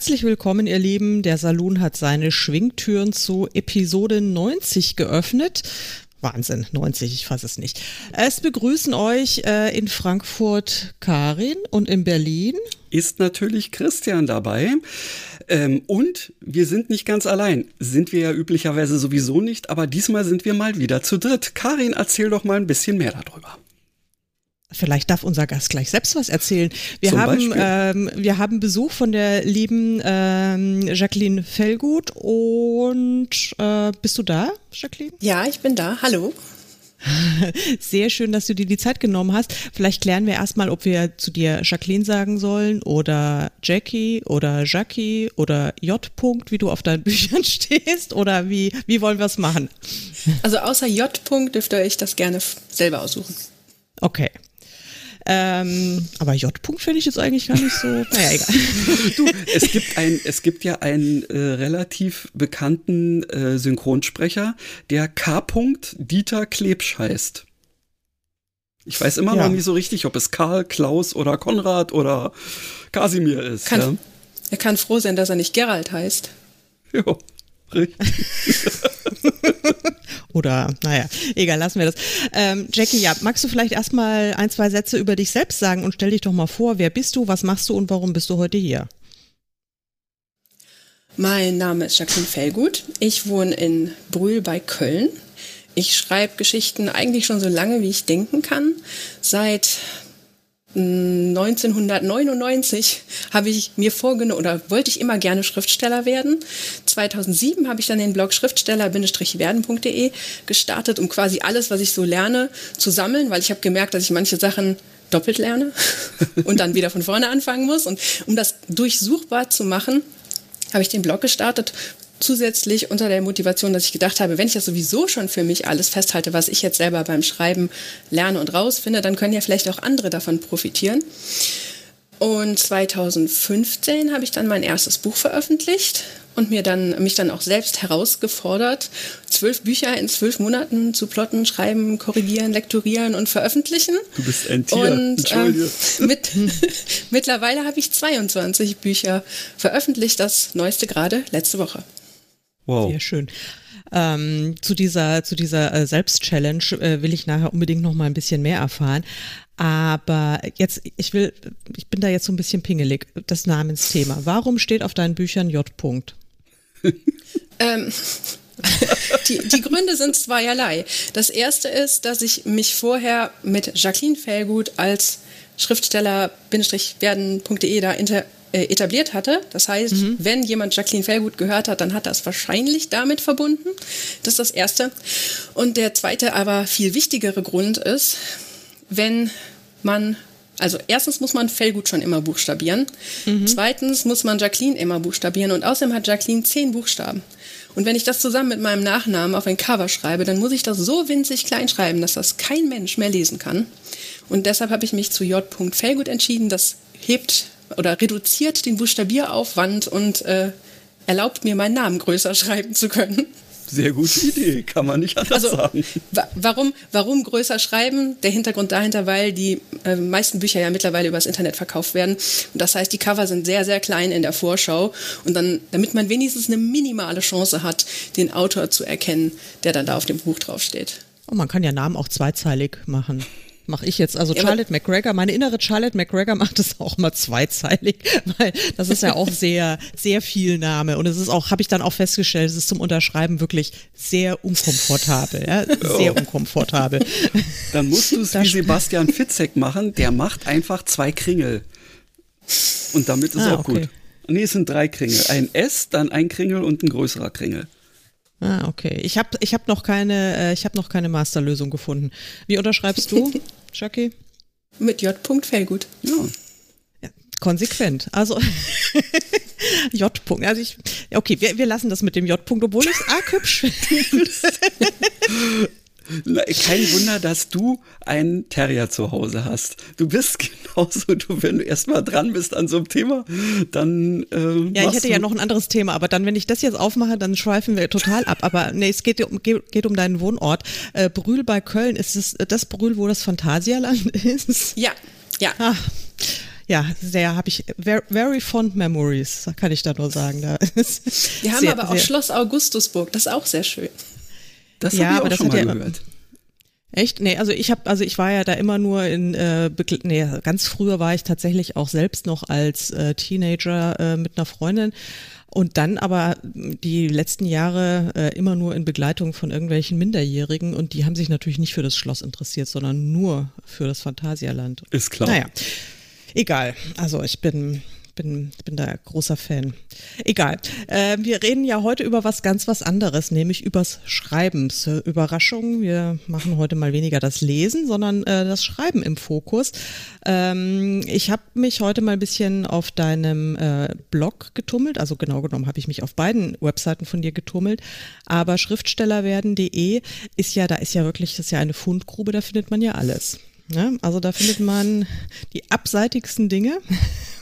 Herzlich willkommen, ihr Lieben. Der Saloon hat seine Schwingtüren zu Episode 90 geöffnet. Wahnsinn, 90, ich fasse es nicht. Es begrüßen euch äh, in Frankfurt Karin und in Berlin ist natürlich Christian dabei. Ähm, und wir sind nicht ganz allein. Sind wir ja üblicherweise sowieso nicht, aber diesmal sind wir mal wieder zu dritt. Karin, erzähl doch mal ein bisschen mehr darüber. Vielleicht darf unser Gast gleich selbst was erzählen. Wir, haben, ähm, wir haben Besuch von der lieben ähm, Jacqueline Fellgut und äh, bist du da, Jacqueline? Ja, ich bin da. Hallo. Sehr schön, dass du dir die Zeit genommen hast. Vielleicht klären wir erstmal, ob wir zu dir Jacqueline sagen sollen oder Jackie oder Jackie oder J. -Punkt, wie du auf deinen Büchern stehst oder wie, wie wollen wir es machen? Also außer J. -Punkt dürft ihr euch das gerne selber aussuchen. Okay, ähm, aber J-Punkt finde ich jetzt eigentlich gar nicht so. Naja, egal. Du, es gibt ein, es gibt ja einen äh, relativ bekannten äh, Synchronsprecher, der K. Dieter Klebsch heißt. Ich weiß immer ja. noch nicht so richtig, ob es Karl, Klaus oder Konrad oder Kasimir ist. Kann, ja. Er kann froh sein, dass er nicht Gerald heißt. Ja, richtig. Oder, naja, egal, lassen wir das. Ähm, Jackie, ja, magst du vielleicht erstmal ein, zwei Sätze über dich selbst sagen und stell dich doch mal vor, wer bist du, was machst du und warum bist du heute hier? Mein Name ist Jacqueline Fellgut. Ich wohne in Brühl bei Köln. Ich schreibe Geschichten eigentlich schon so lange, wie ich denken kann. Seit 1999 habe ich mir vorgenommen oder wollte ich immer gerne Schriftsteller werden. 2007 habe ich dann den Blog schriftsteller-werden.de gestartet, um quasi alles, was ich so lerne, zu sammeln, weil ich habe gemerkt, dass ich manche Sachen doppelt lerne und dann wieder von vorne anfangen muss. Und um das durchsuchbar zu machen, habe ich den Blog gestartet zusätzlich unter der Motivation, dass ich gedacht habe, wenn ich das sowieso schon für mich alles festhalte, was ich jetzt selber beim Schreiben lerne und rausfinde, dann können ja vielleicht auch andere davon profitieren. Und 2015 habe ich dann mein erstes Buch veröffentlicht und mir dann, mich dann auch selbst herausgefordert, zwölf Bücher in zwölf Monaten zu plotten, schreiben, korrigieren, lektorieren und veröffentlichen. Du bist ein Tier. Und ähm, mit, mittlerweile habe ich 22 Bücher veröffentlicht, das neueste gerade letzte Woche. Wow. Sehr schön. Ähm, zu dieser, zu dieser äh, Selbstchallenge äh, will ich nachher unbedingt noch mal ein bisschen mehr erfahren. Aber jetzt, ich will, ich bin da jetzt so ein bisschen pingelig, das Namensthema. Warum steht auf deinen Büchern J. -Punkt? ähm, die, die Gründe sind zweierlei. Das erste ist, dass ich mich vorher mit Jacqueline Fellgut als Schriftsteller-werden.de da inter äh, etabliert hatte. Das heißt, mhm. wenn jemand Jacqueline Fellgut gehört hat, dann hat er es wahrscheinlich damit verbunden. Das ist das Erste. Und der zweite, aber viel wichtigere Grund ist, wenn man also erstens muss man Fellgut schon immer buchstabieren. Mhm. Zweitens muss man Jacqueline immer buchstabieren. Und außerdem hat Jacqueline zehn Buchstaben. Und wenn ich das zusammen mit meinem Nachnamen auf ein Cover schreibe, dann muss ich das so winzig klein schreiben, dass das kein Mensch mehr lesen kann. Und deshalb habe ich mich zu J. Fellgut entschieden. Das hebt oder reduziert den Buchstabieraufwand und äh, erlaubt mir, meinen Namen größer schreiben zu können. Sehr gute Idee, kann man nicht anders also, sagen. Wa warum, warum größer schreiben? Der Hintergrund dahinter, weil die äh, meisten Bücher ja mittlerweile übers Internet verkauft werden. Und das heißt, die Cover sind sehr, sehr klein in der Vorschau. Und dann, damit man wenigstens eine minimale Chance hat, den Autor zu erkennen, der dann da auf dem Buch draufsteht. Und man kann ja Namen auch zweizeilig machen mache ich jetzt. Also Charlotte McGregor, meine innere Charlotte McGregor macht es auch mal zweizeilig, weil das ist ja auch sehr, sehr viel Name. Und es ist auch, habe ich dann auch festgestellt, es ist zum Unterschreiben wirklich sehr unkomfortabel. Ja? Sehr oh. unkomfortabel. Dann musst du es wie Sebastian Fitzek machen, der macht einfach zwei Kringel. Und damit ist ah, auch okay. gut. Nee, es sind drei Kringel. Ein S, dann ein Kringel und ein größerer Kringel. Ah, okay. Ich habe ich hab noch keine, äh, ich habe noch keine Masterlösung gefunden. Wie unterschreibst du, Jackie? Mit J. Fellgut. Ja. ja. konsequent. Also J-Punkt. Also ich, okay, wir, wir lassen das mit dem J-Punkt, obwohl ich es arg hübsch finde. Kein Wunder, dass du einen Terrier zu Hause hast. Du bist genauso, du, wenn du erstmal dran bist an so einem Thema, dann. Äh, ja, ich hätte ja noch ein anderes Thema, aber dann, wenn ich das jetzt aufmache, dann schweifen wir total ab. Aber nee, es geht um, geht um deinen Wohnort. Äh, Brühl bei Köln, ist es das Brühl, wo das Phantasialand ist? Ja, ja. Ah, ja, sehr habe ich very, very, fond memories, kann ich da nur sagen. Da Wir haben sehr, aber auch sehr, Schloss Augustusburg, das ist auch sehr schön. Das ja, habe ich auch schon mal ja, gehört. Echt? Nee, also ich habe, also ich war ja da immer nur in, äh, nee, ganz früher war ich tatsächlich auch selbst noch als äh, Teenager äh, mit einer Freundin und dann aber die letzten Jahre äh, immer nur in Begleitung von irgendwelchen Minderjährigen und die haben sich natürlich nicht für das Schloss interessiert, sondern nur für das Phantasialand. Ist klar. Naja, egal. Also ich bin bin, bin da großer Fan. Egal. Äh, wir reden ja heute über was ganz was anderes, nämlich übers Schreiben. Überraschung, wir machen heute mal weniger das Lesen, sondern äh, das Schreiben im Fokus. Ähm, ich habe mich heute mal ein bisschen auf deinem äh, Blog getummelt, also genau genommen habe ich mich auf beiden Webseiten von dir getummelt, aber schriftstellerwerden.de ist ja, da ist ja wirklich, das ist ja eine Fundgrube, da findet man ja alles. Ne? Also da findet man die abseitigsten Dinge.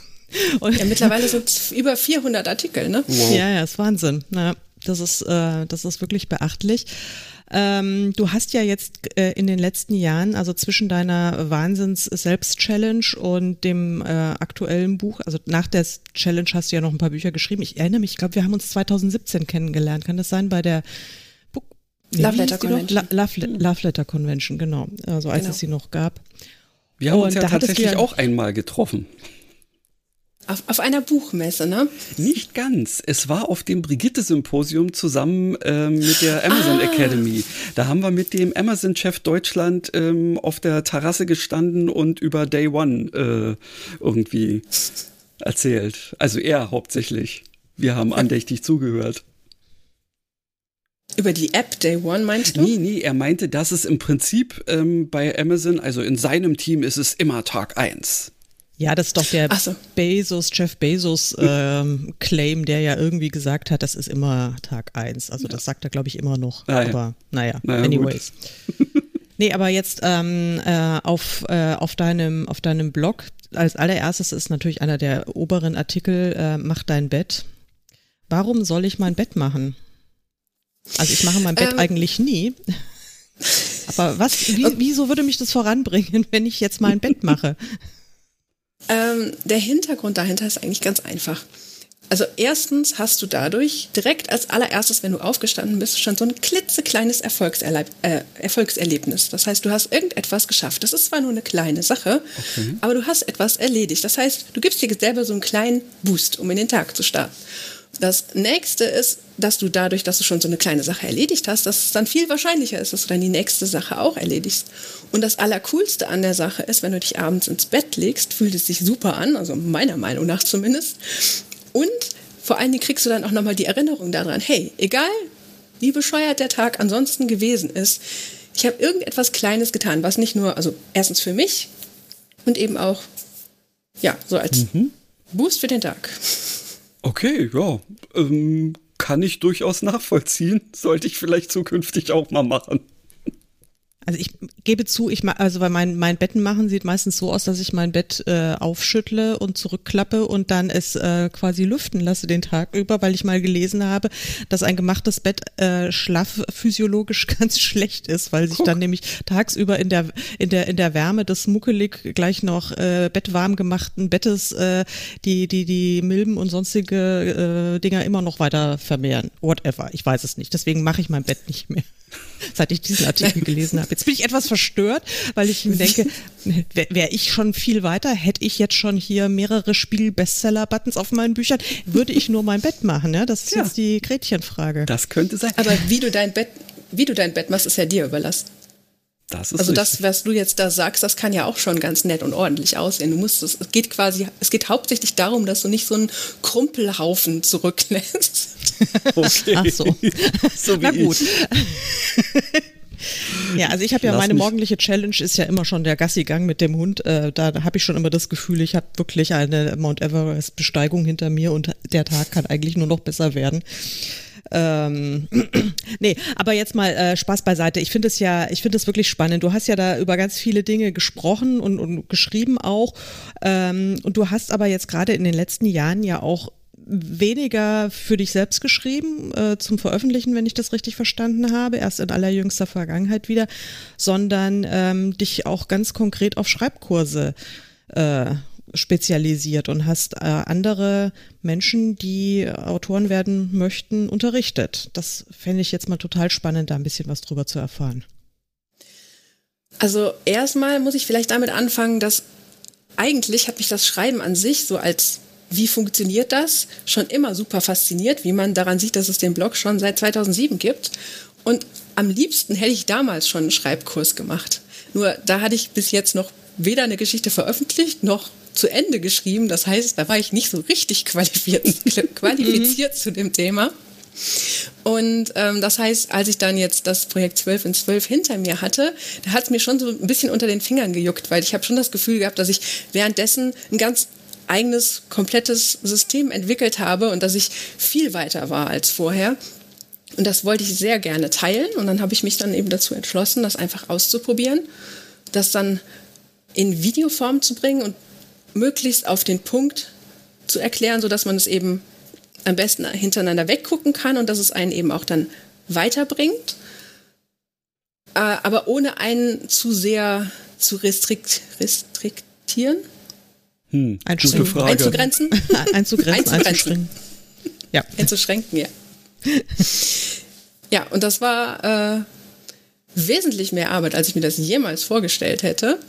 Und ja, mittlerweile sind es über 400 Artikel, ne? Wow. Ja, ja, ist Wahnsinn. Ja, das ist, äh, das ist wirklich beachtlich. Ähm, du hast ja jetzt äh, in den letzten Jahren, also zwischen deiner Wahnsinns-Selbst-Challenge und dem äh, aktuellen Buch, also nach der Challenge hast du ja noch ein paar Bücher geschrieben. Ich erinnere mich, ich glaube, wir haben uns 2017 kennengelernt. Kann das sein bei der Book Love Letter Convention? Love, Love, Letter Convention, genau. Also als genau. es sie noch gab. Wir haben und uns ja tatsächlich ja auch einmal getroffen. Auf, auf einer Buchmesse, ne? Nicht ganz. Es war auf dem Brigitte-Symposium zusammen ähm, mit der Amazon ah. Academy. Da haben wir mit dem Amazon-Chef Deutschland ähm, auf der Terrasse gestanden und über Day One äh, irgendwie erzählt. Also er hauptsächlich. Wir haben andächtig zugehört. Über die App Day One meinst du? Nee, nee, er meinte, dass es im Prinzip ähm, bei Amazon, also in seinem Team ist es immer Tag 1. Ja, das ist doch der so. Bezos, Jeff Bezos ähm, Claim, der ja irgendwie gesagt hat, das ist immer Tag eins. Also das sagt er, glaube ich, immer noch. Ah, aber naja, naja anyways. nee, aber jetzt ähm, äh, auf, äh, auf, deinem, auf deinem Blog, als allererstes ist natürlich einer der oberen Artikel, äh, mach dein Bett. Warum soll ich mein Bett machen? Also ich mache mein Bett ähm. eigentlich nie. Aber was, wie, wieso würde mich das voranbringen, wenn ich jetzt mal ein Bett mache? Ähm, der Hintergrund dahinter ist eigentlich ganz einfach. Also erstens hast du dadurch direkt als allererstes, wenn du aufgestanden bist, schon so ein klitzekleines Erfolgserleb äh, Erfolgserlebnis. Das heißt, du hast irgendetwas geschafft. Das ist zwar nur eine kleine Sache, okay. aber du hast etwas erledigt. Das heißt, du gibst dir selber so einen kleinen Boost, um in den Tag zu starten. Das nächste ist, dass du dadurch, dass du schon so eine kleine Sache erledigt hast, dass es dann viel wahrscheinlicher ist, dass du dann die nächste Sache auch erledigst. Und das Allercoolste an der Sache ist, wenn du dich abends ins Bett legst, fühlt es sich super an, also meiner Meinung nach zumindest. Und vor allen Dingen kriegst du dann auch nochmal die Erinnerung daran, hey, egal wie bescheuert der Tag ansonsten gewesen ist, ich habe irgendetwas Kleines getan, was nicht nur, also erstens für mich und eben auch, ja, so als mhm. Boost für den Tag. Okay, ja. Ähm, kann ich durchaus nachvollziehen. Sollte ich vielleicht zukünftig auch mal machen. Also ich gebe zu, ich also bei mein, mein Betten machen sieht meistens so aus, dass ich mein Bett äh, aufschüttle und zurückklappe und dann es äh, quasi lüften lasse den Tag über, weil ich mal gelesen habe, dass ein gemachtes Bett äh, schlaff physiologisch ganz schlecht ist, weil sich Guck. dann nämlich tagsüber in der in der in der Wärme des muckelig gleich noch äh, bettwarm gemachten Bettes äh, die die die Milben und sonstige äh, Dinger immer noch weiter vermehren. Whatever, ich weiß es nicht. Deswegen mache ich mein Bett nicht mehr. seit ich diesen Artikel gelesen habe. Jetzt bin ich etwas verstört, weil ich mir denke, wäre wär ich schon viel weiter, hätte ich jetzt schon hier mehrere Spiegel-Bestseller-Buttons auf meinen Büchern, würde ich nur mein Bett machen. Ja? Das ist ja. jetzt die Gretchenfrage. Das könnte sein. Aber wie du dein Bett, wie du dein Bett machst, ist ja dir überlassen. Das ist also das, was du jetzt da sagst, das kann ja auch schon ganz nett und ordentlich aussehen. Du musst es, es geht quasi, es geht hauptsächlich darum, dass du nicht so einen Krumpelhaufen zurücklässt. Okay. Ach so. so wie Na gut. Ja, also ich habe ja meine morgendliche Challenge ist ja immer schon der Gassigang mit dem Hund. Äh, da habe ich schon immer das Gefühl, ich habe wirklich eine Mount Everest Besteigung hinter mir und der Tag kann eigentlich nur noch besser werden. Ähm, nee, aber jetzt mal äh, Spaß beiseite. Ich finde es ja, ich finde es wirklich spannend. Du hast ja da über ganz viele Dinge gesprochen und, und geschrieben auch. Ähm, und du hast aber jetzt gerade in den letzten Jahren ja auch weniger für dich selbst geschrieben äh, zum Veröffentlichen, wenn ich das richtig verstanden habe, erst in allerjüngster Vergangenheit wieder, sondern ähm, dich auch ganz konkret auf Schreibkurse äh, spezialisiert und hast äh, andere Menschen, die Autoren werden möchten, unterrichtet. Das fände ich jetzt mal total spannend, da ein bisschen was drüber zu erfahren. Also erstmal muss ich vielleicht damit anfangen, dass eigentlich hat mich das Schreiben an sich so als wie funktioniert das? Schon immer super fasziniert, wie man daran sieht, dass es den Blog schon seit 2007 gibt. Und am liebsten hätte ich damals schon einen Schreibkurs gemacht. Nur da hatte ich bis jetzt noch weder eine Geschichte veröffentlicht noch zu Ende geschrieben. Das heißt, da war ich nicht so richtig qualifiziert, qualifiziert zu dem Thema. Und ähm, das heißt, als ich dann jetzt das Projekt 12 in 12 hinter mir hatte, da hat es mir schon so ein bisschen unter den Fingern gejuckt, weil ich habe schon das Gefühl gehabt, dass ich währenddessen ein ganz eigenes, komplettes System entwickelt habe und dass ich viel weiter war als vorher. Und das wollte ich sehr gerne teilen. Und dann habe ich mich dann eben dazu entschlossen, das einfach auszuprobieren, das dann in Videoform zu bringen und möglichst auf den Punkt zu erklären, sodass man es eben am besten hintereinander weggucken kann und dass es einen eben auch dann weiterbringt, äh, aber ohne einen zu sehr zu restrikt, restriktieren. Hm, gute Frage. Einzugrenzen? einzugrenzen, einzuschränken. Ja. Einzuschränken, ja. ja, und das war äh, wesentlich mehr Arbeit, als ich mir das jemals vorgestellt hätte.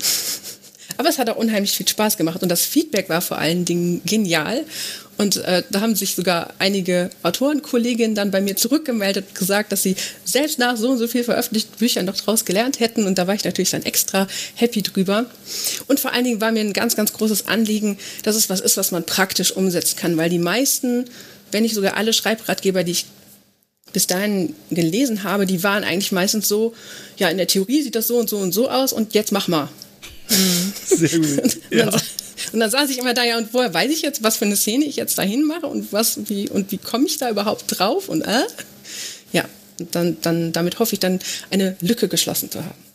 Aber es hat auch unheimlich viel Spaß gemacht und das Feedback war vor allen Dingen genial. Und äh, da haben sich sogar einige Autorenkolleginnen dann bei mir zurückgemeldet und gesagt, dass sie selbst nach so und so viel veröffentlichten Büchern noch draus gelernt hätten. Und da war ich natürlich dann extra happy drüber. Und vor allen Dingen war mir ein ganz, ganz großes Anliegen, dass es was ist, was man praktisch umsetzen kann. Weil die meisten, wenn nicht sogar alle Schreibratgeber, die ich bis dahin gelesen habe, die waren eigentlich meistens so, ja, in der Theorie sieht das so und so und so aus und jetzt mach mal. Sehr gut. Ja. Und, dann, und dann saß ich immer da, ja, und woher weiß ich jetzt, was für eine Szene ich jetzt dahin mache und was, wie, und wie komme ich da überhaupt drauf? Und äh? ja, und dann, dann, damit hoffe ich dann eine Lücke geschlossen zu haben.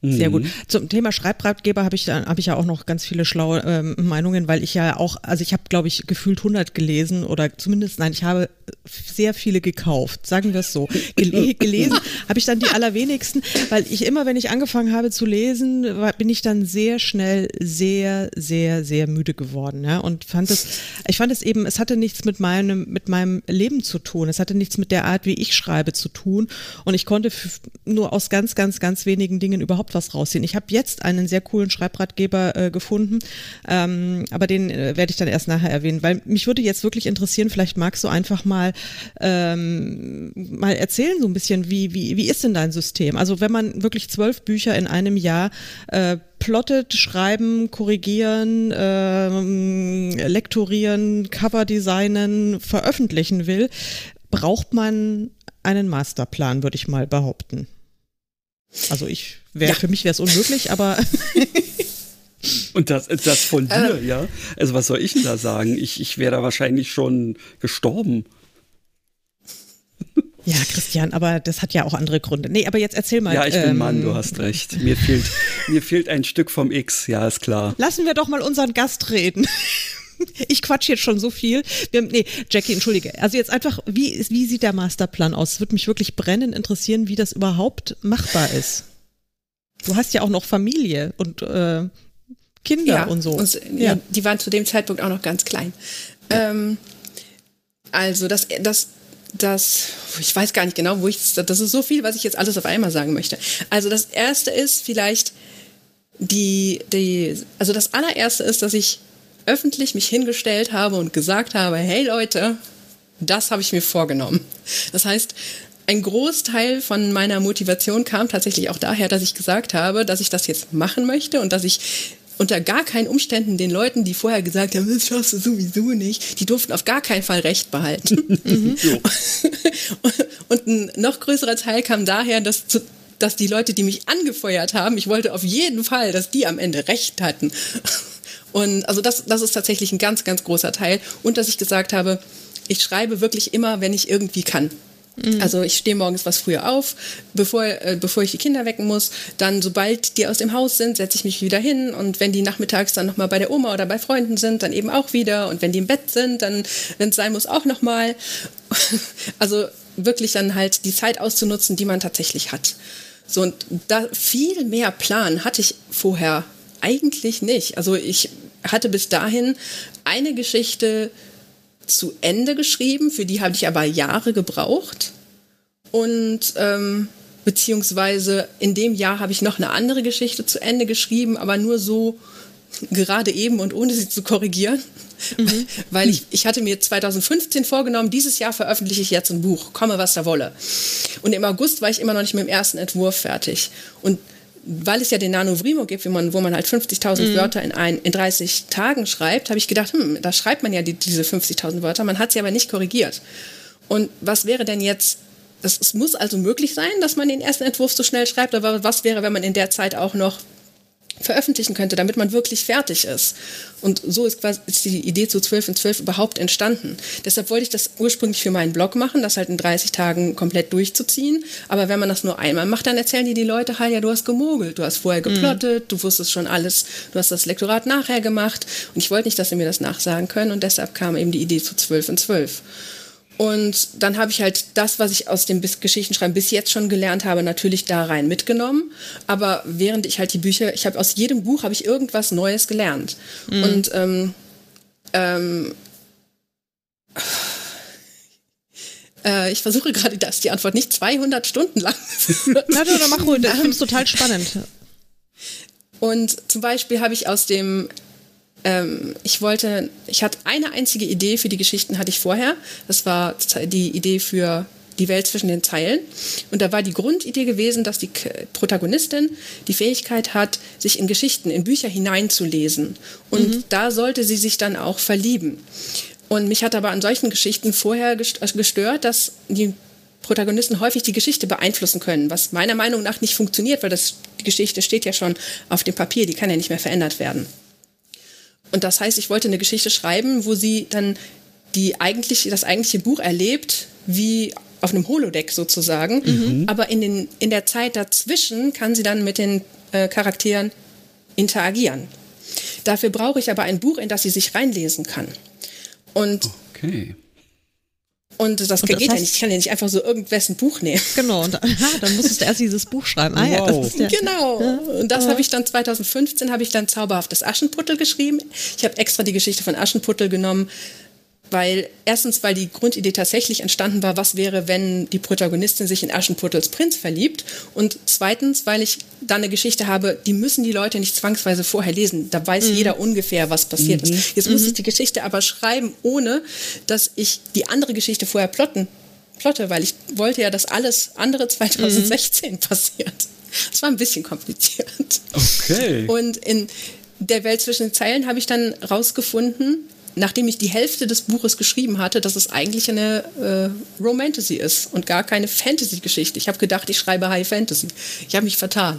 Sehr gut. Mhm. Zum Thema Schreibratgeber habe ich, hab ich ja auch noch ganz viele schlaue ähm, Meinungen, weil ich ja auch, also ich habe, glaube ich, gefühlt 100 gelesen oder zumindest, nein, ich habe sehr viele gekauft, sagen wir es so. Gele gelesen habe ich dann die allerwenigsten, weil ich immer, wenn ich angefangen habe zu lesen, war, bin ich dann sehr schnell sehr, sehr, sehr müde geworden. Ja? Und fand es, ich fand es eben, es hatte nichts mit meinem, mit meinem Leben zu tun. Es hatte nichts mit der Art, wie ich schreibe, zu tun. Und ich konnte nur aus ganz, ganz, ganz wenigen Dingen überhaupt überhaupt was rausziehen. Ich habe jetzt einen sehr coolen Schreibratgeber äh, gefunden, ähm, aber den äh, werde ich dann erst nachher erwähnen, weil mich würde jetzt wirklich interessieren, vielleicht magst du einfach mal, ähm, mal erzählen so ein bisschen, wie, wie, wie ist denn dein System? Also wenn man wirklich zwölf Bücher in einem Jahr äh, plottet, schreiben, korrigieren, ähm, lektorieren, Cover designen, veröffentlichen will, braucht man einen Masterplan, würde ich mal behaupten. Also ich wäre, ja. für mich wäre es unmöglich, aber. Und das, das von dir, äh. ja? Also was soll ich denn da sagen? Ich, ich wäre da wahrscheinlich schon gestorben. Ja, Christian, aber das hat ja auch andere Gründe. Nee, aber jetzt erzähl mal. Ja, ich bin ähm, Mann, du hast recht. Mir fehlt, mir fehlt ein Stück vom X, ja, ist klar. Lassen wir doch mal unseren Gast reden. Ich quatsch jetzt schon so viel. Wir, nee, Jackie, entschuldige. Also jetzt einfach, wie, wie sieht der Masterplan aus? Es würde mich wirklich brennend interessieren, wie das überhaupt machbar ist. Du hast ja auch noch Familie und äh, Kinder ja, und so. Und, ja. ja. die waren zu dem Zeitpunkt auch noch ganz klein. Ja. Ähm, also das, das, das, ich weiß gar nicht genau, wo ich, das ist so viel, was ich jetzt alles auf einmal sagen möchte. Also das erste ist vielleicht die, die, also das allererste ist, dass ich öffentlich mich hingestellt habe und gesagt habe, hey Leute, das habe ich mir vorgenommen. Das heißt, ein Großteil von meiner Motivation kam tatsächlich auch daher, dass ich gesagt habe, dass ich das jetzt machen möchte und dass ich unter gar keinen Umständen den Leuten, die vorher gesagt haben, das schaffst du sowieso nicht, die durften auf gar keinen Fall Recht behalten. Mhm. und ein noch größerer Teil kam daher, dass zu, dass die Leute, die mich angefeuert haben, ich wollte auf jeden Fall, dass die am Ende recht hatten. Und also das, das ist tatsächlich ein ganz, ganz großer Teil. Und dass ich gesagt habe, ich schreibe wirklich immer, wenn ich irgendwie kann. Mhm. Also ich stehe morgens was früher auf, bevor, äh, bevor ich die Kinder wecken muss. Dann, sobald die aus dem Haus sind, setze ich mich wieder hin. Und wenn die nachmittags dann nochmal bei der Oma oder bei Freunden sind, dann eben auch wieder. Und wenn die im Bett sind, dann, wenn es sein muss, auch nochmal. also wirklich dann halt die Zeit auszunutzen, die man tatsächlich hat. So, und da viel mehr Plan hatte ich vorher eigentlich nicht. Also ich hatte bis dahin eine Geschichte zu Ende geschrieben, für die habe ich aber Jahre gebraucht. Und ähm, beziehungsweise in dem Jahr habe ich noch eine andere Geschichte zu Ende geschrieben, aber nur so gerade eben und ohne sie zu korrigieren. Mhm. Weil ich, ich hatte mir 2015 vorgenommen, dieses Jahr veröffentliche ich jetzt ein Buch, komme was da wolle. Und im August war ich immer noch nicht mit dem ersten Entwurf fertig. Und weil es ja den Nanovrimo gibt, wo man, wo man halt 50.000 mhm. Wörter in, ein, in 30 Tagen schreibt, habe ich gedacht, hm, da schreibt man ja die, diese 50.000 Wörter, man hat sie aber nicht korrigiert. Und was wäre denn jetzt, das, es muss also möglich sein, dass man den ersten Entwurf so schnell schreibt, aber was wäre, wenn man in der Zeit auch noch veröffentlichen könnte, damit man wirklich fertig ist. Und so ist quasi ist die Idee zu 12 in 12 überhaupt entstanden. Deshalb wollte ich das ursprünglich für meinen Blog machen, das halt in 30 Tagen komplett durchzuziehen. Aber wenn man das nur einmal macht, dann erzählen die die Leute halt, ja, du hast gemogelt, du hast vorher mhm. geplottet, mhm. du wusstest schon alles, du hast das Lektorat nachher gemacht. Und ich wollte nicht, dass sie mir das nachsagen können. Und deshalb kam eben die Idee zu 12 in 12. Und dann habe ich halt das, was ich aus dem Geschichtenschreiben bis jetzt schon gelernt habe, natürlich da rein mitgenommen. Aber während ich halt die Bücher, ich habe aus jedem Buch habe ich irgendwas Neues gelernt. Mhm. Und ähm, ähm, äh, ich versuche gerade, dass die Antwort nicht 200 Stunden lang ist. Na, du, mach ruhig, ich finde es total spannend. Und zum Beispiel habe ich aus dem ähm, ich wollte, ich hatte eine einzige Idee für die Geschichten hatte ich vorher. Das war die Idee für die Welt zwischen den Zeilen. Und da war die Grundidee gewesen, dass die Protagonistin die Fähigkeit hat, sich in Geschichten, in Bücher hineinzulesen. Und mhm. da sollte sie sich dann auch verlieben. Und mich hat aber an solchen Geschichten vorher gestört, dass die Protagonisten häufig die Geschichte beeinflussen können, was meiner Meinung nach nicht funktioniert, weil das, die Geschichte steht ja schon auf dem Papier, die kann ja nicht mehr verändert werden. Und das heißt, ich wollte eine Geschichte schreiben, wo sie dann die eigentlich, das eigentliche Buch erlebt, wie auf einem Holodeck sozusagen. Mhm. Aber in, den, in der Zeit dazwischen kann sie dann mit den äh, Charakteren interagieren. Dafür brauche ich aber ein Buch, in das sie sich reinlesen kann. Und okay. Und das, und das geht heißt, ja nicht. Ich kann ja nicht einfach so irgendwessen Buch nehmen. Genau, und aha, dann musstest du erst dieses Buch schreiben. Ah, ja, wow. ja, genau. Und das habe ich dann 2015 habe ich dann Zauberhaftes Aschenputtel geschrieben. Ich habe extra die Geschichte von Aschenputtel genommen, weil erstens, weil die Grundidee tatsächlich entstanden war, was wäre, wenn die Protagonistin sich in Aschenputtels Prinz verliebt. Und zweitens, weil ich da eine Geschichte habe, die müssen die Leute nicht zwangsweise vorher lesen. Da weiß mhm. jeder ungefähr, was passiert mhm. ist. Jetzt mhm. muss ich die Geschichte aber schreiben, ohne dass ich die andere Geschichte vorher plotten, plotte, weil ich wollte ja, dass alles andere 2016 mhm. passiert. Das war ein bisschen kompliziert. Okay. Und in der Welt zwischen den Zeilen habe ich dann rausgefunden, nachdem ich die Hälfte des Buches geschrieben hatte, dass es eigentlich eine äh, Romantasy ist und gar keine Fantasy-Geschichte. Ich habe gedacht, ich schreibe High Fantasy. Ich habe mich vertan.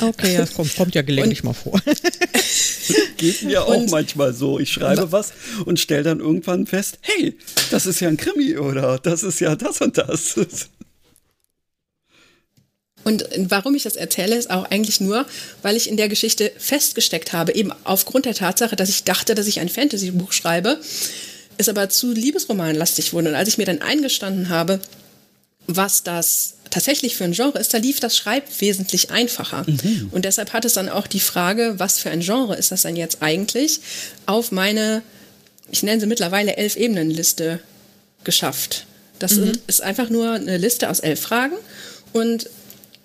Okay, das kommt, kommt ja gelegentlich und, mal vor. Geht mir auch und, manchmal so. Ich schreibe was und stelle dann irgendwann fest, hey, das ist ja ein Krimi oder das ist ja das und das. Und warum ich das erzähle, ist auch eigentlich nur, weil ich in der Geschichte festgesteckt habe, eben aufgrund der Tatsache, dass ich dachte, dass ich ein Fantasy-Buch schreibe, es aber zu Liebesromanlastig wurde. Und als ich mir dann eingestanden habe, was das tatsächlich für ein Genre ist, da lief das Schreiben wesentlich einfacher. Mhm. Und deshalb hat es dann auch die Frage, was für ein Genre ist das denn jetzt eigentlich, auf meine, ich nenne sie mittlerweile elf Ebenen-Liste geschafft. Das mhm. ist einfach nur eine Liste aus elf Fragen. Und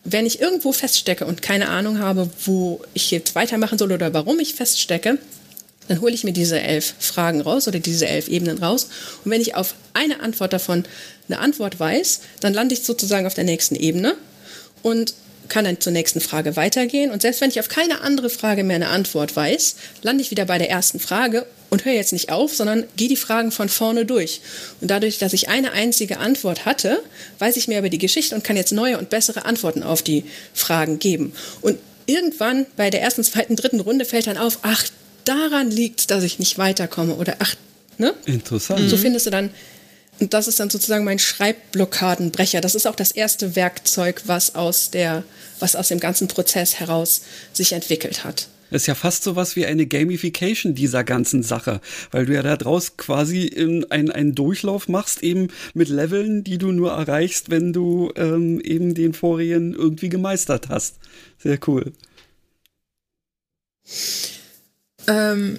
wenn ich irgendwo feststecke und keine Ahnung habe, wo ich jetzt weitermachen soll oder warum ich feststecke, dann hole ich mir diese elf Fragen raus oder diese elf Ebenen raus. Und wenn ich auf eine Antwort davon eine Antwort weiß, dann lande ich sozusagen auf der nächsten Ebene und kann dann zur nächsten Frage weitergehen. Und selbst wenn ich auf keine andere Frage mehr eine Antwort weiß, lande ich wieder bei der ersten Frage und höre jetzt nicht auf, sondern gehe die Fragen von vorne durch. Und dadurch, dass ich eine einzige Antwort hatte, weiß ich mehr über die Geschichte und kann jetzt neue und bessere Antworten auf die Fragen geben. Und irgendwann bei der ersten, zweiten, dritten Runde fällt dann auf, ach, daran liegt dass ich nicht weiterkomme oder ach, ne? Interessant. Und so findest du dann und das ist dann sozusagen mein Schreibblockadenbrecher. Das ist auch das erste Werkzeug, was aus, der, was aus dem ganzen Prozess heraus sich entwickelt hat. Das ist ja fast so was wie eine Gamification dieser ganzen Sache, weil du ja da draus quasi einen, einen Durchlauf machst, eben mit Leveln, die du nur erreichst, wenn du ähm, eben den Vorigen irgendwie gemeistert hast. Sehr cool. Ähm,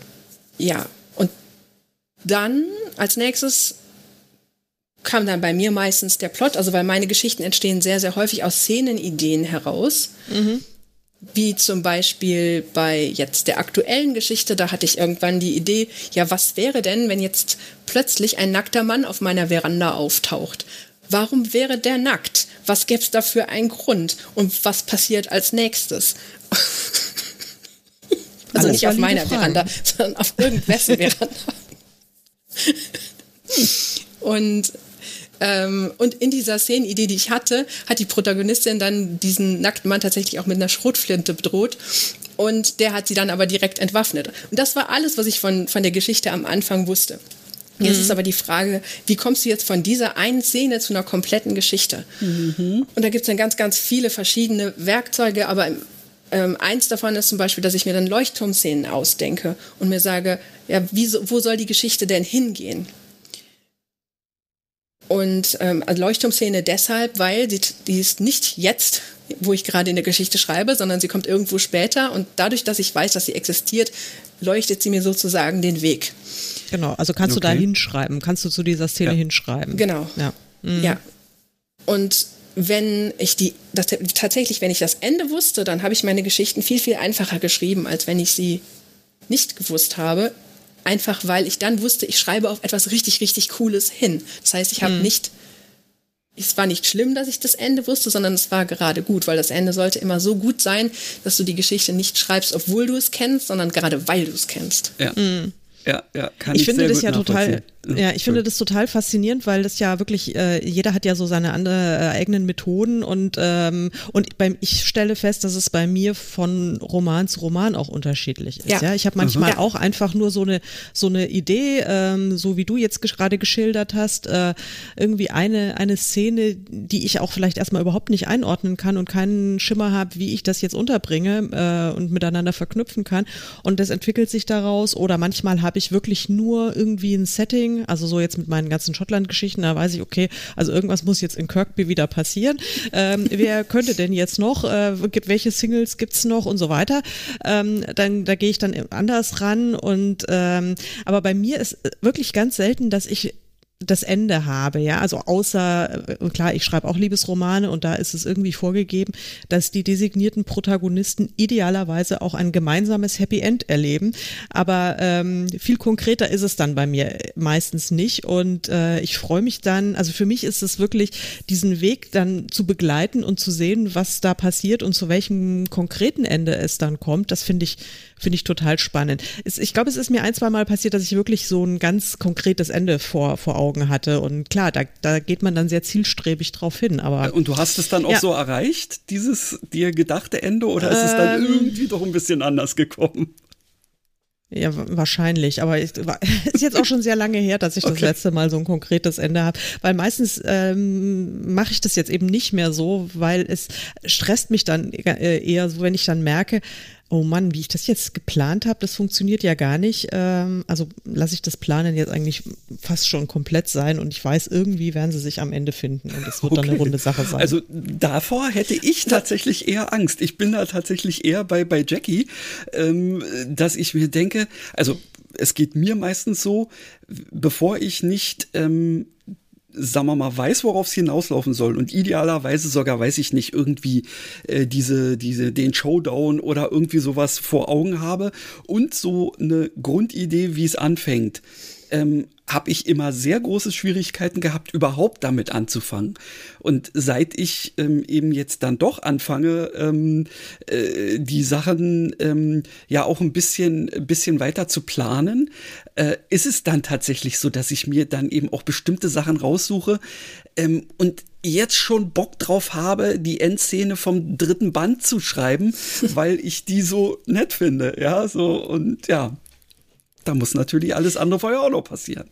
ja, und dann als nächstes kam dann bei mir meistens der Plot, also weil meine Geschichten entstehen sehr, sehr häufig aus Szenenideen heraus. Mhm. Wie zum Beispiel bei jetzt der aktuellen Geschichte, da hatte ich irgendwann die Idee, ja, was wäre denn, wenn jetzt plötzlich ein nackter Mann auf meiner Veranda auftaucht? Warum wäre der nackt? Was gäbe es dafür einen Grund? Und was passiert als nächstes? also nicht auf meiner Fragen. Veranda, sondern auf irgendwessen Veranda. Und ähm, und in dieser Szenenidee, die ich hatte, hat die Protagonistin dann diesen nackten Mann tatsächlich auch mit einer Schrotflinte bedroht. Und der hat sie dann aber direkt entwaffnet. Und das war alles, was ich von, von der Geschichte am Anfang wusste. Jetzt mhm. ist aber die Frage, wie kommst du jetzt von dieser einen Szene zu einer kompletten Geschichte? Mhm. Und da gibt es dann ganz, ganz viele verschiedene Werkzeuge, aber ähm, eins davon ist zum Beispiel, dass ich mir dann Leuchtturmszenen ausdenke und mir sage, ja, wie, wo soll die Geschichte denn hingehen? Und ähm, also Leuchtturmszene deshalb, weil die, die ist nicht jetzt, wo ich gerade in der Geschichte schreibe, sondern sie kommt irgendwo später. Und dadurch, dass ich weiß, dass sie existiert, leuchtet sie mir sozusagen den Weg. Genau, also kannst okay. du da hinschreiben, kannst du zu dieser Szene ja. hinschreiben. Genau. Ja. Mhm. ja. Und wenn ich die, das, tatsächlich, wenn ich das Ende wusste, dann habe ich meine Geschichten viel, viel einfacher geschrieben, als wenn ich sie nicht gewusst habe. Einfach weil ich dann wusste, ich schreibe auf etwas richtig, richtig Cooles hin. Das heißt, ich habe mhm. nicht, es war nicht schlimm, dass ich das Ende wusste, sondern es war gerade gut, weil das Ende sollte immer so gut sein, dass du die Geschichte nicht schreibst, obwohl du es kennst, sondern gerade weil du es kennst. Ja. Mhm. Ja, ja, kann ich, ich finde das ja total, ja, ich finde das total faszinierend, weil das ja wirklich, äh, jeder hat ja so seine andere, äh, eigenen Methoden und, ähm, und beim, ich stelle fest, dass es bei mir von Roman zu Roman auch unterschiedlich ist. Ja, ja? ich habe manchmal mhm. auch einfach nur so eine, so eine Idee, ähm, so wie du jetzt gerade geschildert hast, äh, irgendwie eine, eine Szene, die ich auch vielleicht erstmal überhaupt nicht einordnen kann und keinen Schimmer habe, wie ich das jetzt unterbringe äh, und miteinander verknüpfen kann. Und das entwickelt sich daraus oder manchmal habe ich wirklich nur irgendwie ein Setting, Setting, also so jetzt mit meinen ganzen Schottland-Geschichten, da weiß ich, okay, also irgendwas muss jetzt in Kirkby wieder passieren. Ähm, wer könnte denn jetzt noch, äh, welche Singles gibt's noch und so weiter. Ähm, dann, da gehe ich dann anders ran und ähm, aber bei mir ist wirklich ganz selten, dass ich das Ende habe, ja, also außer, äh, klar, ich schreibe auch Liebesromane und da ist es irgendwie vorgegeben, dass die designierten Protagonisten idealerweise auch ein gemeinsames Happy End erleben, aber ähm, viel konkreter ist es dann bei mir meistens nicht. Und äh, ich freue mich dann, also für mich ist es wirklich diesen Weg dann zu begleiten und zu sehen, was da passiert und zu welchem konkreten Ende es dann kommt, das finde ich Finde ich total spannend. ich glaube, es ist mir ein, zwei Mal passiert, dass ich wirklich so ein ganz konkretes Ende vor, vor Augen hatte. Und klar, da, da geht man dann sehr zielstrebig drauf hin. Aber, Und du hast es dann auch ja. so erreicht, dieses dir gedachte Ende, oder ist ähm, es dann ähm. irgendwie doch ein bisschen anders gekommen? Ja, wahrscheinlich. Aber es ist jetzt auch schon sehr lange her, dass ich okay. das letzte Mal so ein konkretes Ende habe. Weil meistens ähm, mache ich das jetzt eben nicht mehr so, weil es stresst mich dann äh, eher so, wenn ich dann merke, oh Mann, wie ich das jetzt geplant habe, das funktioniert ja gar nicht. Ähm, also lasse ich das Planen jetzt eigentlich fast schon komplett sein und ich weiß, irgendwie werden sie sich am Ende finden und es wird okay. dann eine runde Sache sein. Also davor hätte ich tatsächlich eher Angst. Ich bin da tatsächlich eher bei, bei Jackie, ähm, dass ich mir denke, also es geht mir meistens so, bevor ich nicht ähm, sagen wir mal, weiß, worauf es hinauslaufen soll. Und idealerweise sogar, weiß ich nicht, irgendwie äh, diese, diese, den Showdown oder irgendwie sowas vor Augen habe. Und so eine Grundidee, wie es anfängt, ähm, habe ich immer sehr große Schwierigkeiten gehabt, überhaupt damit anzufangen. Und seit ich ähm, eben jetzt dann doch anfange, ähm, äh, die Sachen ähm, ja auch ein bisschen, bisschen weiter zu planen, äh, ist es dann tatsächlich so, dass ich mir dann eben auch bestimmte Sachen raussuche ähm, und jetzt schon Bock drauf habe, die Endszene vom dritten Band zu schreiben, weil ich die so nett finde. Ja, so und ja, da muss natürlich alles andere vorher auch noch passieren.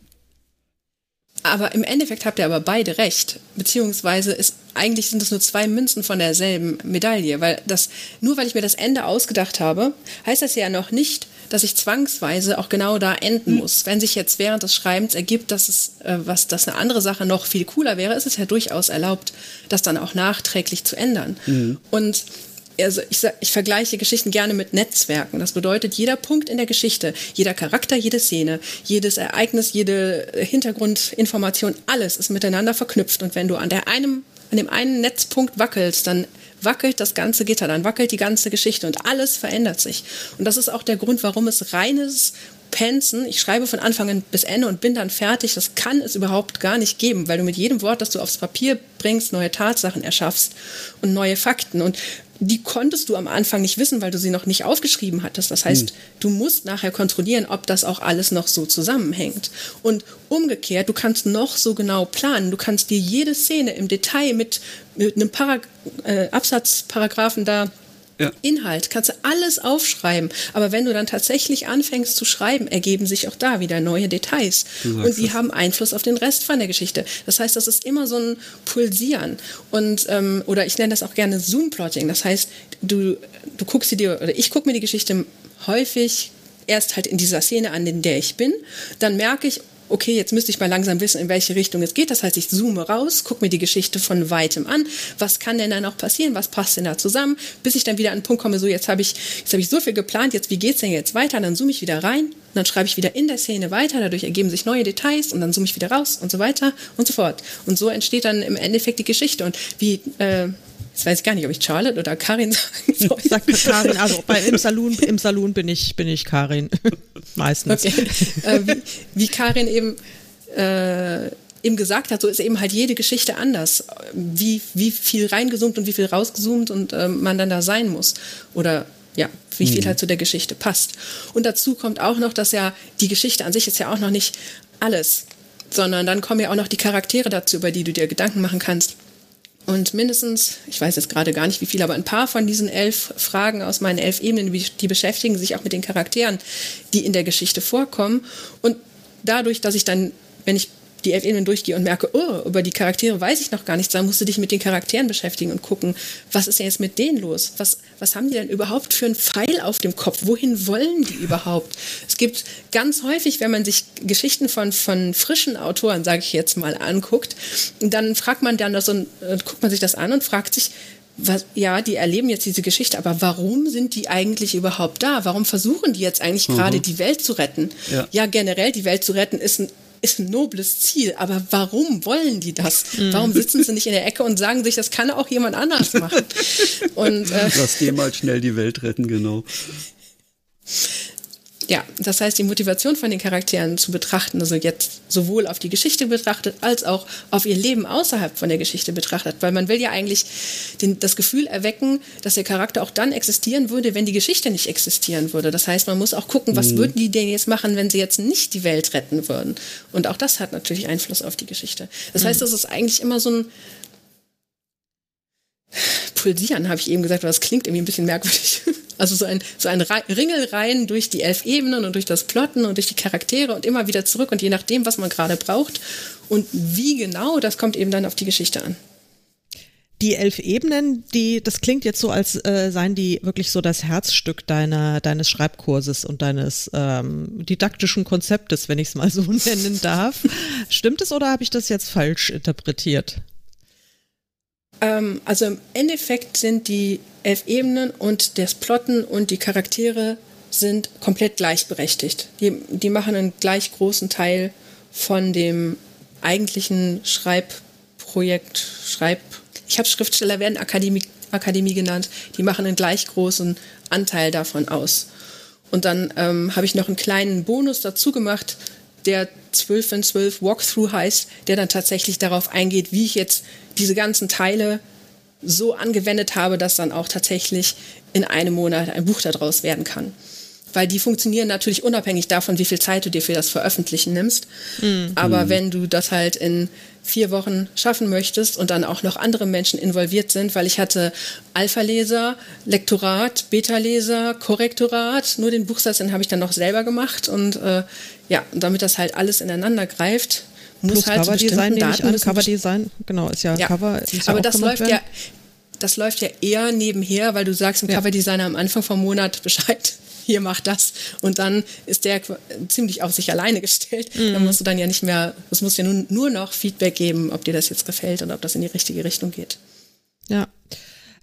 Aber im Endeffekt habt ihr aber beide recht. Beziehungsweise ist, eigentlich sind es nur zwei Münzen von derselben Medaille. Weil das, nur weil ich mir das Ende ausgedacht habe, heißt das ja noch nicht, dass ich zwangsweise auch genau da enden muss. Wenn sich jetzt während des Schreibens ergibt, dass es, äh, was, dass eine andere Sache noch viel cooler wäre, ist es ja durchaus erlaubt, das dann auch nachträglich zu ändern. Mhm. Und also ich, ich vergleiche Geschichten gerne mit Netzwerken. Das bedeutet, jeder Punkt in der Geschichte, jeder Charakter, jede Szene, jedes Ereignis, jede Hintergrundinformation, alles ist miteinander verknüpft. Und wenn du an der einem, an dem einen Netzpunkt wackelst, dann wackelt das ganze Gitter, dann wackelt die ganze Geschichte und alles verändert sich. Und das ist auch der Grund, warum es reines Pensen, ich schreibe von Anfang an bis Ende und bin dann fertig, das kann es überhaupt gar nicht geben, weil du mit jedem Wort, das du aufs Papier bringst, neue Tatsachen erschaffst und neue Fakten. Und die konntest du am Anfang nicht wissen, weil du sie noch nicht aufgeschrieben hattest. Das heißt, hm. du musst nachher kontrollieren, ob das auch alles noch so zusammenhängt. Und umgekehrt, du kannst noch so genau planen. Du kannst dir jede Szene im Detail mit, mit einem Parag äh, Absatzparagraphen da ja. Inhalt, kannst du alles aufschreiben. Aber wenn du dann tatsächlich anfängst zu schreiben, ergeben sich auch da wieder neue Details. Und die das. haben Einfluss auf den Rest von der Geschichte. Das heißt, das ist immer so ein Pulsieren. Und, ähm, oder ich nenne das auch gerne Zoom-Plotting. Das heißt, du, du guckst dir, oder ich gucke mir die Geschichte häufig erst halt in dieser Szene an, in der ich bin. Dann merke ich, okay, jetzt müsste ich mal langsam wissen, in welche Richtung es geht. Das heißt, ich zoome raus, gucke mir die Geschichte von weitem an. Was kann denn da noch passieren? Was passt denn da zusammen? Bis ich dann wieder an den Punkt komme, so jetzt habe ich, jetzt habe ich so viel geplant, jetzt wie geht's denn jetzt weiter? Dann zoome ich wieder rein, und dann schreibe ich wieder in der Szene weiter, dadurch ergeben sich neue Details und dann zoome ich wieder raus und so weiter und so fort. Und so entsteht dann im Endeffekt die Geschichte. Und wie äh, Jetzt weiß ich gar nicht, ob ich Charlotte oder Karin sagen soll. Sag Karin, also bei, im, Saloon, im Saloon bin ich, bin ich Karin. Meistens. Okay. Äh, wie, wie, Karin eben, äh, eben gesagt hat, so ist eben halt jede Geschichte anders. Wie, wie viel reingezoomt und wie viel rausgezoomt und äh, man dann da sein muss. Oder ja, wie viel mhm. halt zu der Geschichte passt. Und dazu kommt auch noch, dass ja die Geschichte an sich ist ja auch noch nicht alles, sondern dann kommen ja auch noch die Charaktere dazu, über die du dir Gedanken machen kannst. Und mindestens, ich weiß jetzt gerade gar nicht wie viel, aber ein paar von diesen elf Fragen aus meinen elf Ebenen, die beschäftigen sich auch mit den Charakteren, die in der Geschichte vorkommen. Und dadurch, dass ich dann, wenn ich die elf Ebenen durchgehe und merke, oh, über die Charaktere weiß ich noch gar nichts, dann musst du dich mit den Charakteren beschäftigen und gucken, was ist denn jetzt mit denen los? Was, was haben die denn überhaupt für einen Pfeil auf dem Kopf? Wohin wollen die überhaupt? Es gibt ganz häufig, wenn man sich Geschichten von, von frischen Autoren, sage ich jetzt mal, anguckt, dann fragt man dann das und äh, guckt man sich das an und fragt sich, was, ja, die erleben jetzt diese Geschichte, aber warum sind die eigentlich überhaupt da? Warum versuchen die jetzt eigentlich mhm. gerade die Welt zu retten? Ja. ja, generell die Welt zu retten ist ein ist ein nobles Ziel, aber warum wollen die das? Mhm. Warum sitzen sie nicht in der Ecke und sagen sich, das kann auch jemand anders machen? und, äh, Lass dir mal schnell die Welt retten, genau. Ja, das heißt, die Motivation von den Charakteren zu betrachten, also jetzt sowohl auf die Geschichte betrachtet, als auch auf ihr Leben außerhalb von der Geschichte betrachtet. Weil man will ja eigentlich den, das Gefühl erwecken, dass der Charakter auch dann existieren würde, wenn die Geschichte nicht existieren würde. Das heißt, man muss auch gucken, was mhm. würden die denn jetzt machen, wenn sie jetzt nicht die Welt retten würden. Und auch das hat natürlich Einfluss auf die Geschichte. Das heißt, mhm. das ist eigentlich immer so ein Pulsieren, habe ich eben gesagt, aber das klingt irgendwie ein bisschen merkwürdig. Also so ein, so ein Ringelreihen durch die elf Ebenen und durch das Plotten und durch die Charaktere und immer wieder zurück und je nachdem, was man gerade braucht und wie genau, das kommt eben dann auf die Geschichte an. Die elf Ebenen, die, das klingt jetzt so, als äh, seien die wirklich so das Herzstück deiner, deines Schreibkurses und deines ähm, didaktischen Konzeptes, wenn ich es mal so nennen darf. Stimmt es oder habe ich das jetzt falsch interpretiert? Ähm, also im Endeffekt sind die elf Ebenen und das Plotten und die Charaktere sind komplett gleichberechtigt. Die, die machen einen gleich großen Teil von dem eigentlichen Schreibprojekt, Schreib, ich habe Schriftsteller werden Akademie, Akademie genannt, die machen einen gleich großen Anteil davon aus. Und dann ähm, habe ich noch einen kleinen Bonus dazu gemacht, der 12 in 12 Walkthrough heißt, der dann tatsächlich darauf eingeht, wie ich jetzt diese ganzen Teile so angewendet habe, dass dann auch tatsächlich in einem Monat ein Buch daraus werden kann. Weil die funktionieren natürlich unabhängig davon, wie viel Zeit du dir für das Veröffentlichen nimmst. Mhm. Aber wenn du das halt in vier Wochen schaffen möchtest und dann auch noch andere Menschen involviert sind, weil ich hatte Alpha-Leser, Lektorat, Beta-Leser, Korrektorat, nur den Buchsatz, den habe ich dann noch selber gemacht und äh, ja, und damit das halt alles ineinander greift, muss Plus halt Coverdesign nehme ich an, Coverdesign, genau, ist ja, ja. Cover. Ist ja Aber das läuft werden. ja, das läuft ja eher nebenher, weil du sagst dem ja. Coverdesigner am Anfang vom Monat Bescheid, hier mach das. Und dann ist der ziemlich auf sich alleine gestellt. Mhm. Dann musst du dann ja nicht mehr, es muss ja nur, nur noch Feedback geben, ob dir das jetzt gefällt und ob das in die richtige Richtung geht. Ja.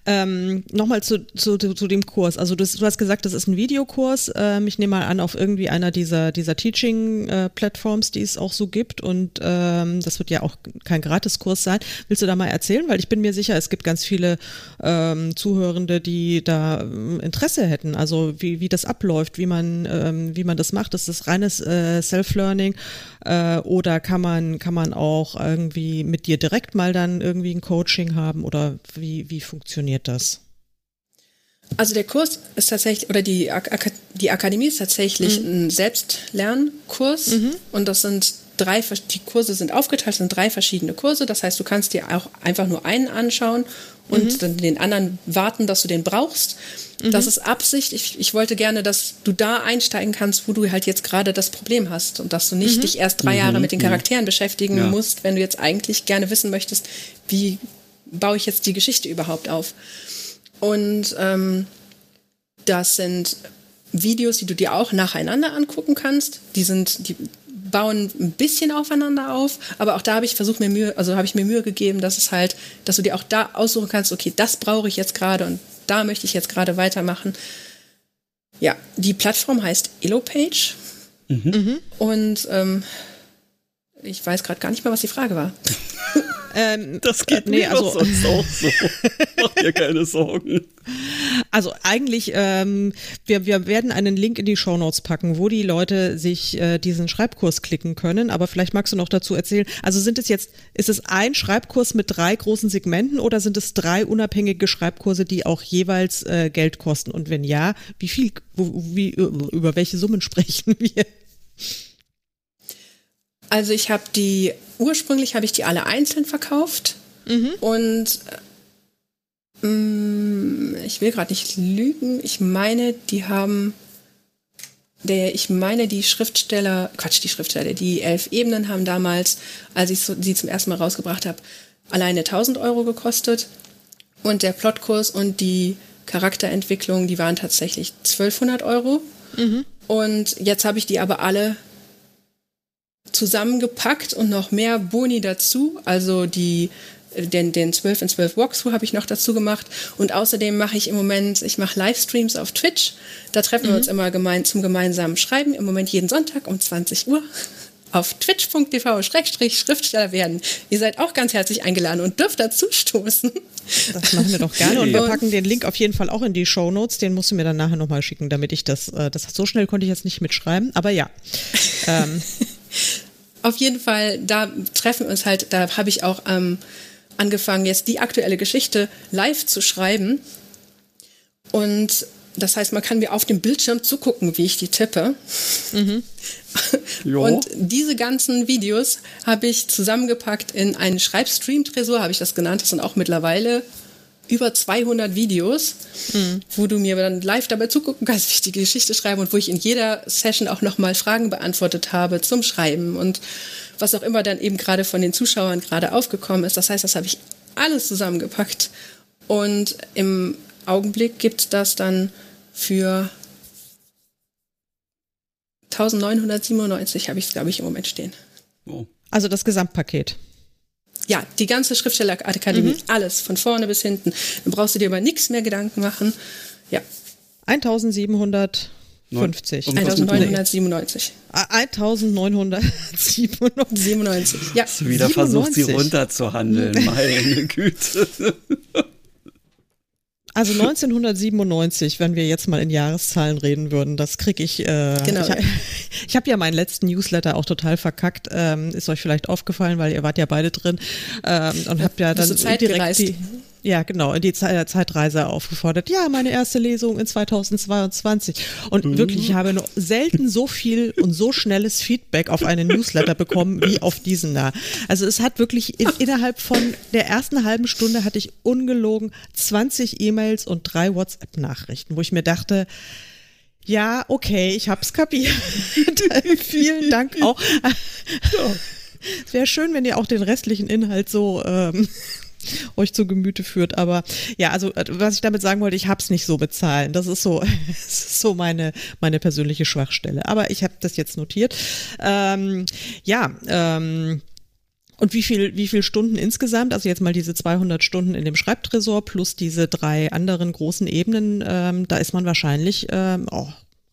Ähm, Nochmal zu, zu, zu dem Kurs. Also du, du, hast gesagt, das ist ein Videokurs. Ähm, ich nehme mal an, auf irgendwie einer dieser, dieser Teaching-Plattforms, die es auch so gibt. Und ähm, das wird ja auch kein Gratiskurs sein. Willst du da mal erzählen? Weil ich bin mir sicher, es gibt ganz viele ähm, Zuhörende, die da ähm, Interesse hätten. Also wie, wie das abläuft, wie man, ähm, wie man das macht. Ist das reines äh, Self-Learning äh, oder kann man, kann man auch irgendwie mit dir direkt mal dann irgendwie ein Coaching haben oder wie, wie funktioniert das? Also der Kurs ist tatsächlich, oder die, Ak die Akademie ist tatsächlich mhm. ein Selbstlernkurs mhm. und das sind drei, die Kurse sind aufgeteilt, sind drei verschiedene Kurse. Das heißt, du kannst dir auch einfach nur einen anschauen und mhm. dann den anderen warten, dass du den brauchst. Mhm. Das ist Absicht. Ich, ich wollte gerne, dass du da einsteigen kannst, wo du halt jetzt gerade das Problem hast und dass du nicht mhm. dich erst drei Jahre mhm. mit den Charakteren beschäftigen ja. musst, wenn du jetzt eigentlich gerne wissen möchtest, wie baue ich jetzt die Geschichte überhaupt auf? Und ähm, das sind Videos, die du dir auch nacheinander angucken kannst. Die sind, die bauen ein bisschen aufeinander auf, aber auch da habe ich versucht mir Mühe, also habe ich mir Mühe gegeben, dass es halt, dass du dir auch da aussuchen kannst, okay, das brauche ich jetzt gerade und da möchte ich jetzt gerade weitermachen. Ja, die Plattform heißt Elopage. Mhm. mhm. Und ähm, ich weiß gerade gar nicht mehr, was die Frage war. Ähm, das geht äh, nee, mir also, sonst auch so. Mach dir keine Sorgen. Also eigentlich, ähm, wir, wir werden einen Link in die Show Notes packen, wo die Leute sich äh, diesen Schreibkurs klicken können. Aber vielleicht magst du noch dazu erzählen. Also sind es jetzt, ist es ein Schreibkurs mit drei großen Segmenten oder sind es drei unabhängige Schreibkurse, die auch jeweils äh, Geld kosten? Und wenn ja, wie viel, wie, über welche Summen sprechen wir? Also ich habe die, ursprünglich habe ich die alle einzeln verkauft mhm. und ich will gerade nicht lügen, ich meine, die haben, der, ich meine, die Schriftsteller, Quatsch, die Schriftsteller, die elf Ebenen haben damals, als ich sie zum ersten Mal rausgebracht habe, alleine 1000 Euro gekostet und der Plotkurs und die Charakterentwicklung, die waren tatsächlich 1200 Euro. Mhm. Und jetzt habe ich die aber alle zusammengepackt und noch mehr Boni dazu. Also die den, den 12 in 12 Walkthrough habe ich noch dazu gemacht. Und außerdem mache ich im Moment, ich mache Livestreams auf Twitch. Da treffen mhm. wir uns immer gemein, zum gemeinsamen Schreiben. Im Moment jeden Sonntag um 20 Uhr auf twitch.tv-schriftsteller werden. Ihr seid auch ganz herzlich eingeladen und dürft dazu stoßen. Das machen wir doch gerne und wir packen den Link auf jeden Fall auch in die Show Notes. Den musst du mir dann nachher nochmal schicken, damit ich das, äh, das so schnell konnte ich jetzt nicht mitschreiben, aber ja. ähm. Auf jeden Fall, da treffen wir uns halt, da habe ich auch ähm, angefangen, jetzt die aktuelle Geschichte live zu schreiben. Und das heißt, man kann mir auf dem Bildschirm zugucken, wie ich die tippe. Mhm. Und diese ganzen Videos habe ich zusammengepackt in einen Schreibstream-Tresor, habe ich das genannt. Das sind auch mittlerweile über 200 Videos, mhm. wo du mir dann live dabei zugucken kannst, wie ich die Geschichte schreibe und wo ich in jeder Session auch nochmal Fragen beantwortet habe zum Schreiben und was auch immer dann eben gerade von den Zuschauern gerade aufgekommen ist. Das heißt, das habe ich alles zusammengepackt und im Augenblick gibt das dann für 1997 habe ich es, glaube ich, im Moment stehen. Oh. Also das Gesamtpaket ja, die ganze Schriftstellerakademie, mhm. alles von vorne bis hinten. Dann brauchst du dir über nichts mehr Gedanken machen. Ja. 1750. 1997. 1997. Ja. Hast du wieder 97. versucht, sie runterzuhandeln, meine Güte. Also 1997, wenn wir jetzt mal in Jahreszahlen reden würden, das kriege ich. Äh, genau. Ich, ich habe ja meinen letzten Newsletter auch total verkackt. Ähm, ist euch vielleicht aufgefallen, weil ihr wart ja beide drin ähm, und habt ja dann direkt die, ja, genau, in die Ze Zeitreise aufgefordert. Ja, meine erste Lesung in 2022. Und mhm. wirklich, ich habe noch selten so viel und so schnelles Feedback auf einen Newsletter bekommen wie auf diesen da. Also es hat wirklich in, innerhalb von der ersten halben Stunde hatte ich ungelogen 20 E-Mails und drei WhatsApp-Nachrichten, wo ich mir dachte, ja, okay, ich hab's kapiert. Vielen Dank auch. Es wäre schön, wenn ihr auch den restlichen Inhalt so ähm, euch zu Gemüte führt. Aber ja, also äh, was ich damit sagen wollte, ich hab's nicht so bezahlen. Das ist so, das ist so meine, meine persönliche Schwachstelle. Aber ich habe das jetzt notiert. Ähm, ja, ähm, und wie viel, wie viel Stunden insgesamt? Also jetzt mal diese 200 Stunden in dem Schreibtresor plus diese drei anderen großen Ebenen, ähm, da ist man wahrscheinlich ähm, oh,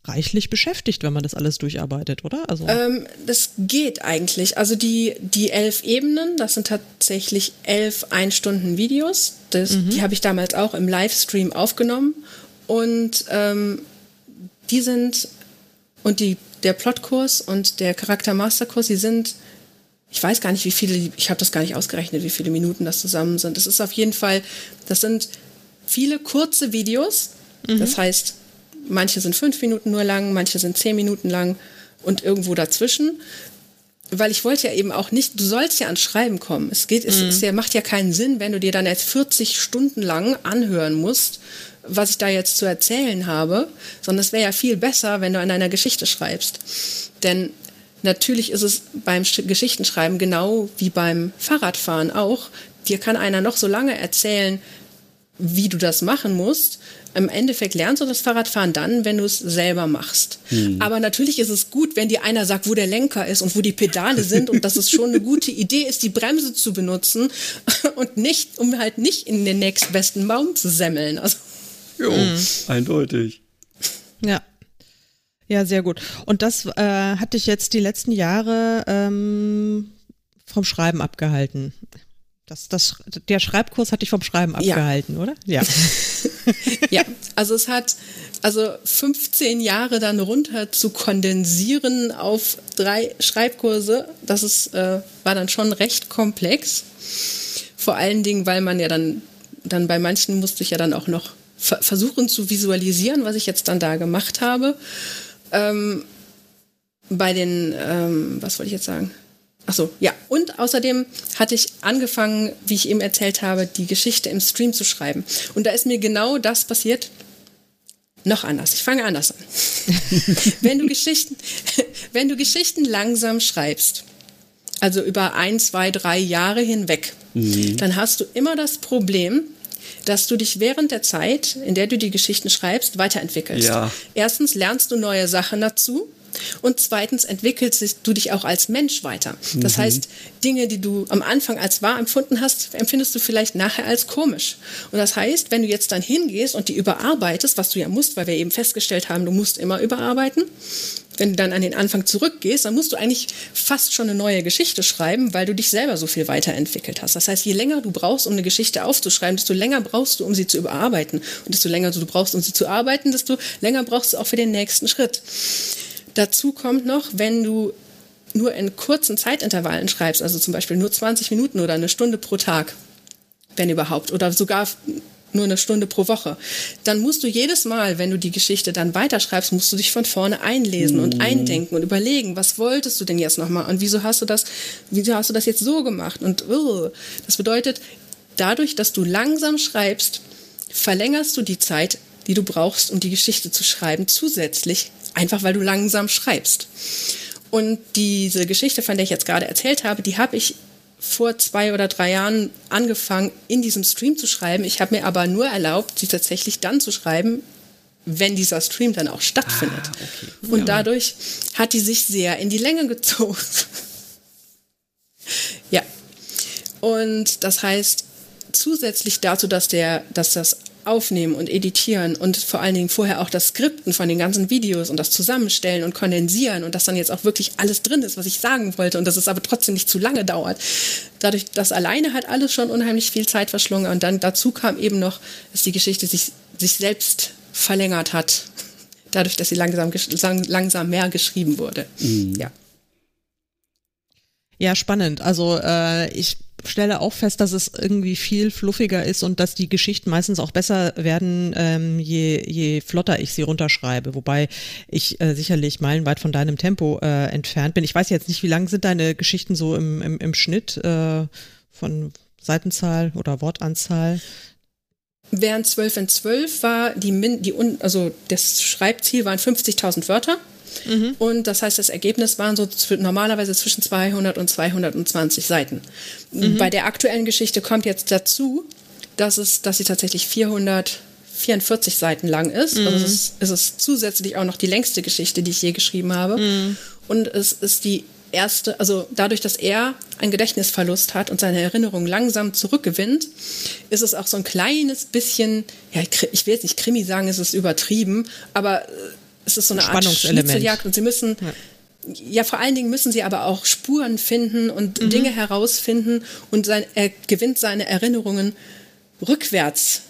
reichlich beschäftigt, wenn man das alles durcharbeitet, oder? Also ähm, das geht eigentlich. Also die, die elf Ebenen, das sind tatsächlich elf Ein-Stunden-Videos. Mhm. Die habe ich damals auch im Livestream aufgenommen. Und ähm, die sind, und die, der Plotkurs und der Charakter-Masterkurs, die sind, ich weiß gar nicht, wie viele, ich habe das gar nicht ausgerechnet, wie viele Minuten das zusammen sind. Das ist auf jeden Fall, das sind viele kurze Videos. Mhm. Das heißt, Manche sind fünf Minuten nur lang, manche sind zehn Minuten lang und irgendwo dazwischen. Weil ich wollte ja eben auch nicht, du sollst ja ans Schreiben kommen. Es geht, es, mhm. es macht ja keinen Sinn, wenn du dir dann jetzt 40 Stunden lang anhören musst, was ich da jetzt zu erzählen habe, sondern es wäre ja viel besser, wenn du an einer Geschichte schreibst. Denn natürlich ist es beim Geschichtenschreiben genau wie beim Fahrradfahren auch. Dir kann einer noch so lange erzählen, wie du das machen musst. Im Endeffekt lernst du das Fahrradfahren dann, wenn du es selber machst. Hm. Aber natürlich ist es gut, wenn dir einer sagt, wo der Lenker ist und wo die Pedale sind und dass es schon eine gute Idee ist, die Bremse zu benutzen und nicht, um halt nicht in den nächstbesten Baum zu semmeln. Also. Jo, hm. eindeutig. Ja. Ja, sehr gut. Und das äh, hat dich jetzt die letzten Jahre ähm, vom Schreiben abgehalten. Das, das, der Schreibkurs hat dich vom Schreiben abgehalten, ja. oder? Ja. ja, also es hat also 15 Jahre dann runter zu kondensieren auf drei Schreibkurse, das ist, äh, war dann schon recht komplex. Vor allen Dingen, weil man ja dann, dann bei manchen musste ich ja dann auch noch versuchen zu visualisieren, was ich jetzt dann da gemacht habe. Ähm, bei den, ähm, was wollte ich jetzt sagen? Ach so, ja. Und außerdem hatte ich angefangen, wie ich eben erzählt habe, die Geschichte im Stream zu schreiben. Und da ist mir genau das passiert. Noch anders. Ich fange anders an. wenn, du Geschichten, wenn du Geschichten langsam schreibst, also über ein, zwei, drei Jahre hinweg, mhm. dann hast du immer das Problem, dass du dich während der Zeit, in der du die Geschichten schreibst, weiterentwickelst. Ja. Erstens lernst du neue Sachen dazu. Und zweitens entwickelst du dich auch als Mensch weiter. Das mhm. heißt, Dinge, die du am Anfang als wahr empfunden hast, empfindest du vielleicht nachher als komisch. Und das heißt, wenn du jetzt dann hingehst und die überarbeitest, was du ja musst, weil wir eben festgestellt haben, du musst immer überarbeiten, wenn du dann an den Anfang zurückgehst, dann musst du eigentlich fast schon eine neue Geschichte schreiben, weil du dich selber so viel weiterentwickelt hast. Das heißt, je länger du brauchst, um eine Geschichte aufzuschreiben, desto länger brauchst du, um sie zu überarbeiten. Und desto länger du brauchst, um sie zu arbeiten, desto länger brauchst du auch für den nächsten Schritt. Dazu kommt noch, wenn du nur in kurzen Zeitintervallen schreibst, also zum Beispiel nur 20 Minuten oder eine Stunde pro Tag, wenn überhaupt, oder sogar nur eine Stunde pro Woche, dann musst du jedes Mal, wenn du die Geschichte dann weiterschreibst, musst du dich von vorne einlesen und mhm. eindenken und überlegen, was wolltest du denn jetzt nochmal und wieso hast du das, wieso hast du das jetzt so gemacht und uh, das bedeutet, dadurch, dass du langsam schreibst, verlängerst du die Zeit, die du brauchst, um die Geschichte zu schreiben, zusätzlich einfach weil du langsam schreibst. Und diese Geschichte, von der ich jetzt gerade erzählt habe, die habe ich vor zwei oder drei Jahren angefangen, in diesem Stream zu schreiben. Ich habe mir aber nur erlaubt, sie tatsächlich dann zu schreiben, wenn dieser Stream dann auch stattfindet. Ah, okay. Und dadurch hat die sich sehr in die Länge gezogen. ja. Und das heißt, zusätzlich dazu, dass, der, dass das Aufnehmen und Editieren und vor allen Dingen vorher auch das Skripten von den ganzen Videos und das Zusammenstellen und kondensieren und dass dann jetzt auch wirklich alles drin ist, was ich sagen wollte und dass es aber trotzdem nicht zu lange dauert. Dadurch, das alleine hat alles schon unheimlich viel Zeit verschlungen und dann dazu kam eben noch, dass die Geschichte sich, sich selbst verlängert hat. Dadurch, dass sie langsam, langsam mehr geschrieben wurde. Mhm. Ja. Ja, spannend. Also äh, ich stelle auch fest, dass es irgendwie viel fluffiger ist und dass die Geschichten meistens auch besser werden, ähm, je, je flotter ich sie runterschreibe. Wobei ich äh, sicherlich meilenweit von deinem Tempo äh, entfernt bin. Ich weiß jetzt nicht, wie lang sind deine Geschichten so im, im, im Schnitt äh, von Seitenzahl oder Wortanzahl? Während 12 in 12 war die, Min die also das Schreibziel waren 50.000 Wörter. Mhm. Und das heißt, das Ergebnis waren so normalerweise zwischen 200 und 220 Seiten. Mhm. Bei der aktuellen Geschichte kommt jetzt dazu, dass, es, dass sie tatsächlich 444 Seiten lang ist. Mhm. Also es ist, es ist zusätzlich auch noch die längste Geschichte, die ich je geschrieben habe. Mhm. Und es ist die erste, also dadurch, dass er einen Gedächtnisverlust hat und seine Erinnerung langsam zurückgewinnt, ist es auch so ein kleines bisschen, ja, ich will jetzt nicht Krimi sagen, es ist übertrieben, aber äh, es ist so eine Art Schnitzeljagd und sie müssen ja. ja. vor allen Dingen müssen sie aber auch Spuren finden und mhm. Dinge herausfinden und sein, er gewinnt seine Erinnerungen rückwärts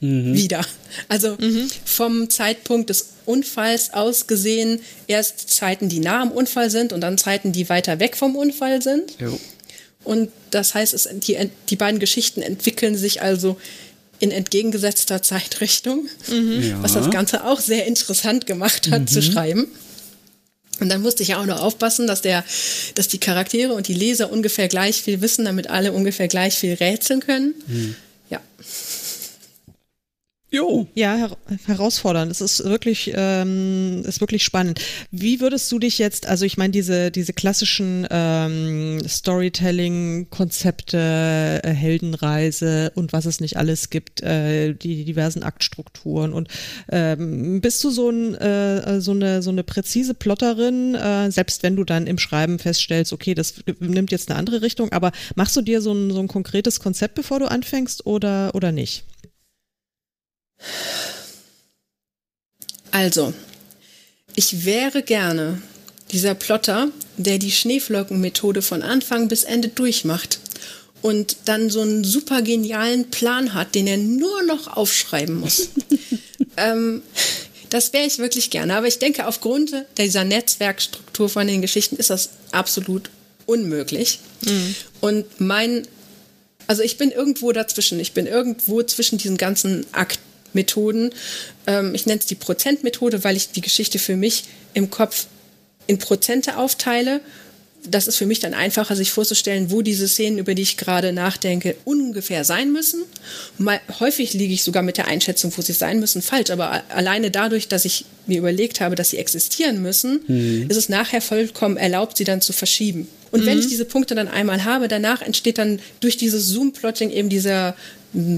mhm. wieder. Also mhm. vom Zeitpunkt des Unfalls aus gesehen erst Zeiten, die nah am Unfall sind und dann Zeiten, die weiter weg vom Unfall sind. Jo. Und das heißt, es, die, die beiden Geschichten entwickeln sich also in entgegengesetzter Zeitrichtung, mhm. ja. was das Ganze auch sehr interessant gemacht hat mhm. zu schreiben. Und dann musste ich ja auch noch aufpassen, dass der, dass die Charaktere und die Leser ungefähr gleich viel wissen, damit alle ungefähr gleich viel rätseln können. Mhm. Ja. Jo. Ja, her herausfordernd. Es ist wirklich, ähm, ist wirklich spannend. Wie würdest du dich jetzt, also ich meine, diese, diese klassischen ähm, Storytelling-Konzepte, äh, Heldenreise und was es nicht alles gibt, äh, die diversen Aktstrukturen und ähm, bist du so, ein, äh, so, eine, so eine präzise Plotterin, äh, selbst wenn du dann im Schreiben feststellst, okay, das nimmt jetzt eine andere Richtung, aber machst du dir so ein, so ein konkretes Konzept, bevor du anfängst oder, oder nicht? Also, ich wäre gerne dieser Plotter, der die Schneeflockenmethode von Anfang bis Ende durchmacht und dann so einen super genialen Plan hat, den er nur noch aufschreiben muss. ähm, das wäre ich wirklich gerne. Aber ich denke, aufgrund dieser Netzwerkstruktur von den Geschichten ist das absolut unmöglich. Mhm. Und mein, also ich bin irgendwo dazwischen. Ich bin irgendwo zwischen diesen ganzen Akten Methoden. Ähm, ich nenne es die Prozentmethode, weil ich die Geschichte für mich im Kopf in Prozente aufteile. Das ist für mich dann einfacher, sich vorzustellen, wo diese Szenen, über die ich gerade nachdenke, ungefähr sein müssen. Mal, häufig liege ich sogar mit der Einschätzung, wo sie sein müssen, falsch. Aber alleine dadurch, dass ich mir überlegt habe, dass sie existieren müssen, mhm. ist es nachher vollkommen erlaubt, sie dann zu verschieben. Und mhm. wenn ich diese Punkte dann einmal habe, danach entsteht dann durch dieses Zoom-Plotting eben dieser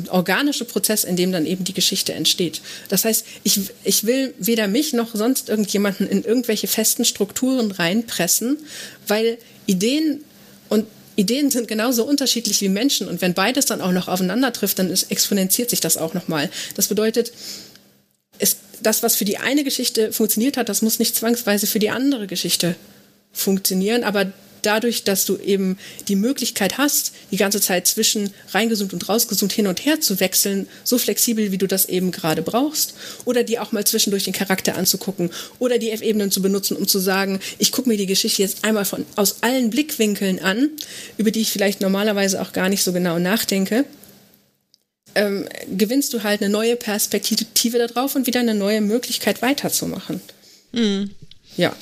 organische Prozess, in dem dann eben die Geschichte entsteht. Das heißt, ich, ich will weder mich noch sonst irgendjemanden in irgendwelche festen Strukturen reinpressen, weil Ideen und Ideen sind genauso unterschiedlich wie Menschen und wenn beides dann auch noch aufeinander trifft, dann ist, exponentiert sich das auch nochmal. Das bedeutet, es, das, was für die eine Geschichte funktioniert hat, das muss nicht zwangsweise für die andere Geschichte funktionieren, aber dadurch, dass du eben die Möglichkeit hast, die ganze Zeit zwischen reingezoomt und rausgezoomt hin und her zu wechseln, so flexibel, wie du das eben gerade brauchst, oder dir auch mal zwischendurch den Charakter anzugucken oder die F-Ebenen zu benutzen, um zu sagen, ich gucke mir die Geschichte jetzt einmal von, aus allen Blickwinkeln an, über die ich vielleicht normalerweise auch gar nicht so genau nachdenke. Ähm, gewinnst du halt eine neue Perspektive darauf und wieder eine neue Möglichkeit weiterzumachen. Mhm. Ja.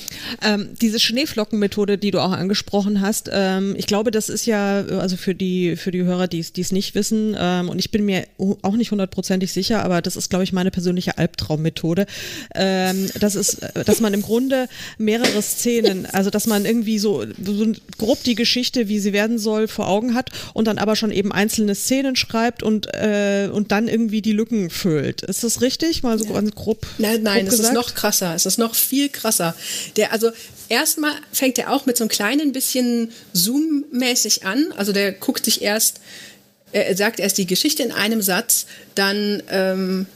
Ähm, diese Schneeflockenmethode, die du auch angesprochen hast, ähm, ich glaube, das ist ja, also für die, für die Hörer, die es nicht wissen, ähm, und ich bin mir auch nicht hundertprozentig sicher, aber das ist, glaube ich, meine persönliche Albtraummethode. Ähm, das ist, dass man im Grunde mehrere Szenen, also dass man irgendwie so, so grob die Geschichte, wie sie werden soll, vor Augen hat und dann aber schon eben einzelne Szenen schreibt und, äh, und dann irgendwie die Lücken füllt. Ist das richtig? Mal so ganz grob. Nein, nein, grob es ist noch krasser. Es ist noch viel krasser. Der, also erstmal fängt er auch mit so einem kleinen bisschen Zoom-mäßig an. Also der guckt sich erst er sagt erst die Geschichte in einem Satz, dann ähm,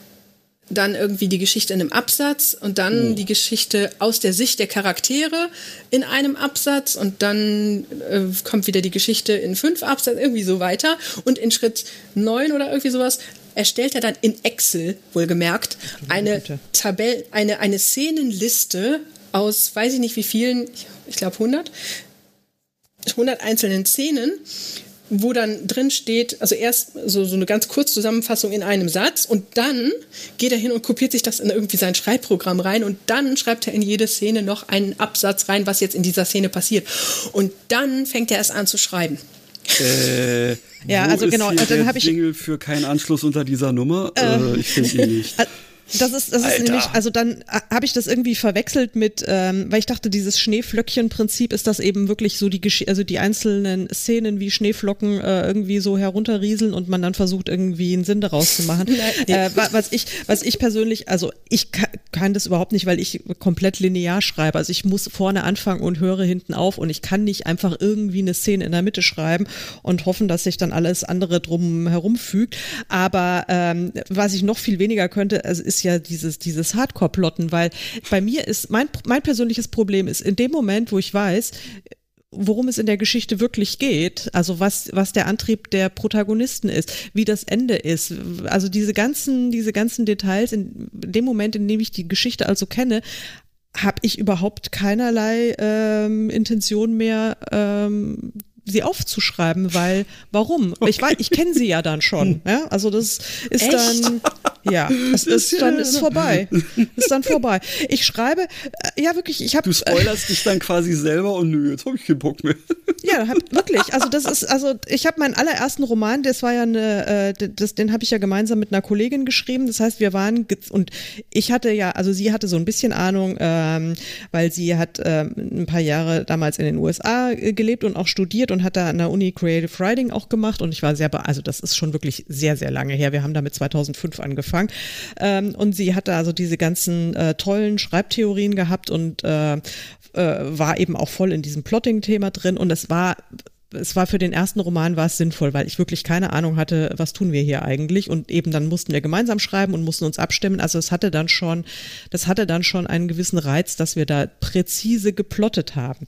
dann irgendwie die Geschichte in einem Absatz und dann oh. die Geschichte aus der Sicht der Charaktere in einem Absatz und dann äh, kommt wieder die Geschichte in fünf Absätzen, irgendwie so weiter. Und in Schritt neun oder irgendwie sowas erstellt er dann in Excel, wohlgemerkt, eine Tabelle, eine, eine Szenenliste aus, weiß ich nicht wie vielen, ich glaube 100, 100 einzelnen Szenen wo dann drin steht, also erst so, so eine ganz kurze Zusammenfassung in einem Satz und dann geht er hin und kopiert sich das in irgendwie sein Schreibprogramm rein und dann schreibt er in jede Szene noch einen Absatz rein, was jetzt in dieser Szene passiert. Und dann fängt er erst an zu schreiben. Äh, ja, also genau, dann habe ich Jingle für keinen Anschluss unter dieser Nummer. Äh, äh ich finde ihn nicht. Das ist, das ist nämlich, also dann äh, habe ich das irgendwie verwechselt mit, ähm, weil ich dachte, dieses Schneeflöckchen-Prinzip ist das eben wirklich so die, also die einzelnen Szenen wie Schneeflocken äh, irgendwie so herunterrieseln und man dann versucht irgendwie einen Sinn daraus zu machen. äh, was ich, was ich persönlich, also ich kann, kann das überhaupt nicht, weil ich komplett linear schreibe. Also ich muss vorne anfangen und höre hinten auf und ich kann nicht einfach irgendwie eine Szene in der Mitte schreiben und hoffen, dass sich dann alles andere drum herum fügt. Aber ähm, was ich noch viel weniger könnte, also ist ist ja dieses, dieses Hardcore-Plotten, weil bei mir ist, mein, mein persönliches Problem ist, in dem Moment, wo ich weiß, worum es in der Geschichte wirklich geht, also was, was der Antrieb der Protagonisten ist, wie das Ende ist, also diese ganzen, diese ganzen Details, in dem Moment, in dem ich die Geschichte also kenne, habe ich überhaupt keinerlei ähm, Intention mehr, ähm, sie aufzuschreiben, weil warum? Okay. Ich weiß, ich kenne sie ja dann schon. Ja? Also das ist Echt? dann ja, es ist dann ist vorbei. Ist dann vorbei. Ich schreibe äh, ja wirklich, ich habe Du spoilerst äh, dich dann quasi selber und nö, jetzt habe ich keinen Bock mehr. Ja, hab, wirklich. Also das ist also ich habe meinen allerersten Roman, das war ja eine äh, das den habe ich ja gemeinsam mit einer Kollegin geschrieben. Das heißt, wir waren und ich hatte ja, also sie hatte so ein bisschen Ahnung, ähm, weil sie hat ähm, ein paar Jahre damals in den USA äh, gelebt und auch studiert und hat da an der Uni Creative Writing auch gemacht und ich war sehr, also das ist schon wirklich sehr, sehr lange her. Wir haben damit 2005 angefangen ähm, und sie hatte also diese ganzen äh, tollen Schreibtheorien gehabt und äh, äh, war eben auch voll in diesem Plotting-Thema drin und es war es war für den ersten Roman war es sinnvoll, weil ich wirklich keine Ahnung hatte, was tun wir hier eigentlich und eben dann mussten wir gemeinsam schreiben und mussten uns abstimmen. Also es hatte dann schon, das hatte dann schon einen gewissen Reiz, dass wir da präzise geplottet haben.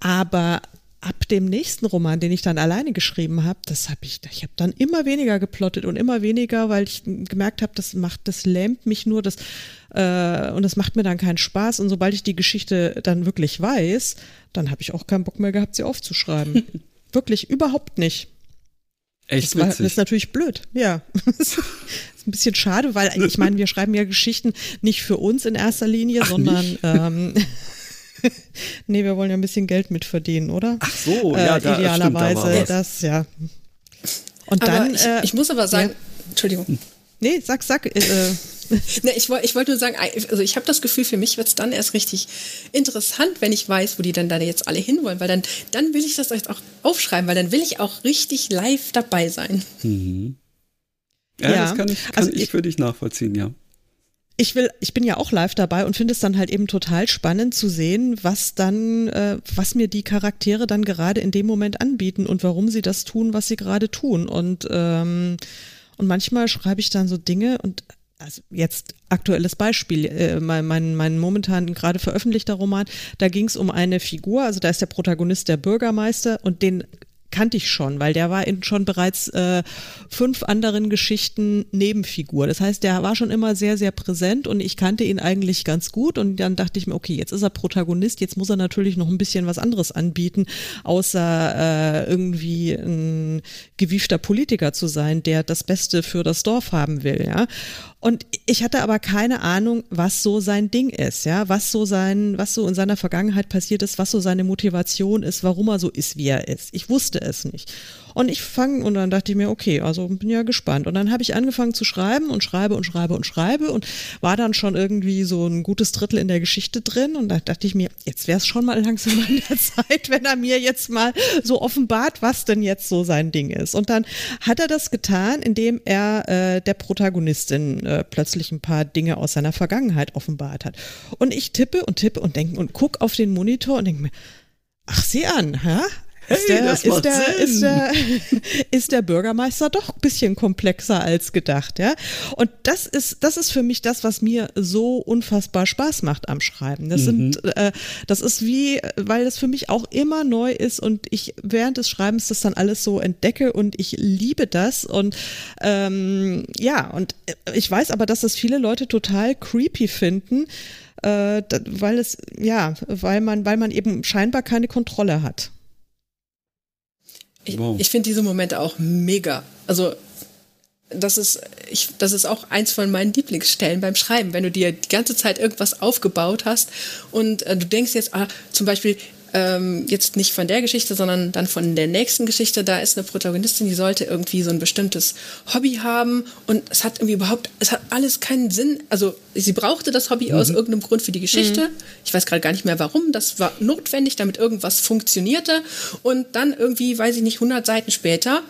Aber ab dem nächsten Roman, den ich dann alleine geschrieben habe, das habe ich, ich habe dann immer weniger geplottet und immer weniger, weil ich gemerkt habe, das macht, das lähmt mich nur, das äh, und das macht mir dann keinen Spaß. Und sobald ich die Geschichte dann wirklich weiß, dann habe ich auch keinen Bock mehr gehabt, sie aufzuschreiben. wirklich überhaupt nicht. Echt das, war, das ist natürlich blöd, ja. das ist ein bisschen schade, weil ich meine, wir schreiben ja Geschichten nicht für uns in erster Linie, Ach, sondern ähm, nee, wir wollen ja ein bisschen Geld mitverdienen, oder?Ach so, äh, ja, da, idealerweise stimmt, da das, ja. Und aber dann, ich, äh, ich, muss aber sagen, ja. Entschuldigung. Nee, sag, sag. Äh, ne, ich, ich wollte nur sagen, also ich habe das Gefühl, für mich wird es dann erst richtig interessant, wenn ich weiß, wo die dann da jetzt alle hinwollen, weil dann, dann will ich das auch aufschreiben, weil dann will ich auch richtig live dabei sein. Mhm. Ja, ja, das kann ich, kann also ich, ich für dich nachvollziehen, ja ich will, ich bin ja auch live dabei und finde es dann halt eben total spannend zu sehen, was dann, äh, was mir die Charaktere dann gerade in dem Moment anbieten und warum sie das tun, was sie gerade tun. Und, ähm, und manchmal schreibe ich dann so Dinge und also jetzt aktuelles Beispiel, äh, mein, mein, mein momentan gerade veröffentlichter Roman, da ging es um eine Figur, also da ist der Protagonist der Bürgermeister und den kannte ich schon, weil der war in schon bereits äh, fünf anderen Geschichten Nebenfigur. Das heißt, der war schon immer sehr, sehr präsent und ich kannte ihn eigentlich ganz gut und dann dachte ich mir, okay, jetzt ist er Protagonist, jetzt muss er natürlich noch ein bisschen was anderes anbieten, außer äh, irgendwie ein gewiefter Politiker zu sein, der das Beste für das Dorf haben will, ja. Und ich hatte aber keine Ahnung, was so sein Ding ist, ja, was so sein, was so in seiner Vergangenheit passiert ist, was so seine Motivation ist, warum er so ist, wie er ist. Ich wusste es nicht. Und ich fange und dann dachte ich mir, okay, also bin ja gespannt. Und dann habe ich angefangen zu schreiben und schreibe und schreibe und schreibe und war dann schon irgendwie so ein gutes Drittel in der Geschichte drin. Und da dachte ich mir, jetzt wäre es schon mal langsam an der Zeit, wenn er mir jetzt mal so offenbart, was denn jetzt so sein Ding ist. Und dann hat er das getan, indem er äh, der Protagonistin äh, plötzlich ein paar Dinge aus seiner Vergangenheit offenbart hat. Und ich tippe und tippe und denke und guck auf den Monitor und denke mir, ach sieh an, hä? Ist, der, ist, der, ist, der, ist der Bürgermeister doch ein bisschen komplexer als gedacht, ja. Und das ist, das ist für mich das, was mir so unfassbar Spaß macht am Schreiben. Das mhm. sind, äh, das ist wie, weil das für mich auch immer neu ist und ich während des Schreibens das dann alles so entdecke und ich liebe das und ähm, ja, und ich weiß aber, dass das viele Leute total creepy finden äh, weil es, ja, weil man, weil man eben scheinbar keine Kontrolle hat. Ich, wow. ich finde diese Momente auch mega. Also das ist, ich, das ist auch eins von meinen Lieblingsstellen beim Schreiben, wenn du dir die ganze Zeit irgendwas aufgebaut hast und äh, du denkst jetzt, ah, zum Beispiel, ähm, jetzt nicht von der Geschichte, sondern dann von der nächsten Geschichte. Da ist eine Protagonistin, die sollte irgendwie so ein bestimmtes Hobby haben und es hat irgendwie überhaupt, es hat alles keinen Sinn. Also sie brauchte das Hobby mhm. aus irgendeinem Grund für die Geschichte. Mhm. Ich weiß gerade gar nicht mehr warum. Das war notwendig, damit irgendwas funktionierte. Und dann irgendwie, weiß ich nicht, 100 Seiten später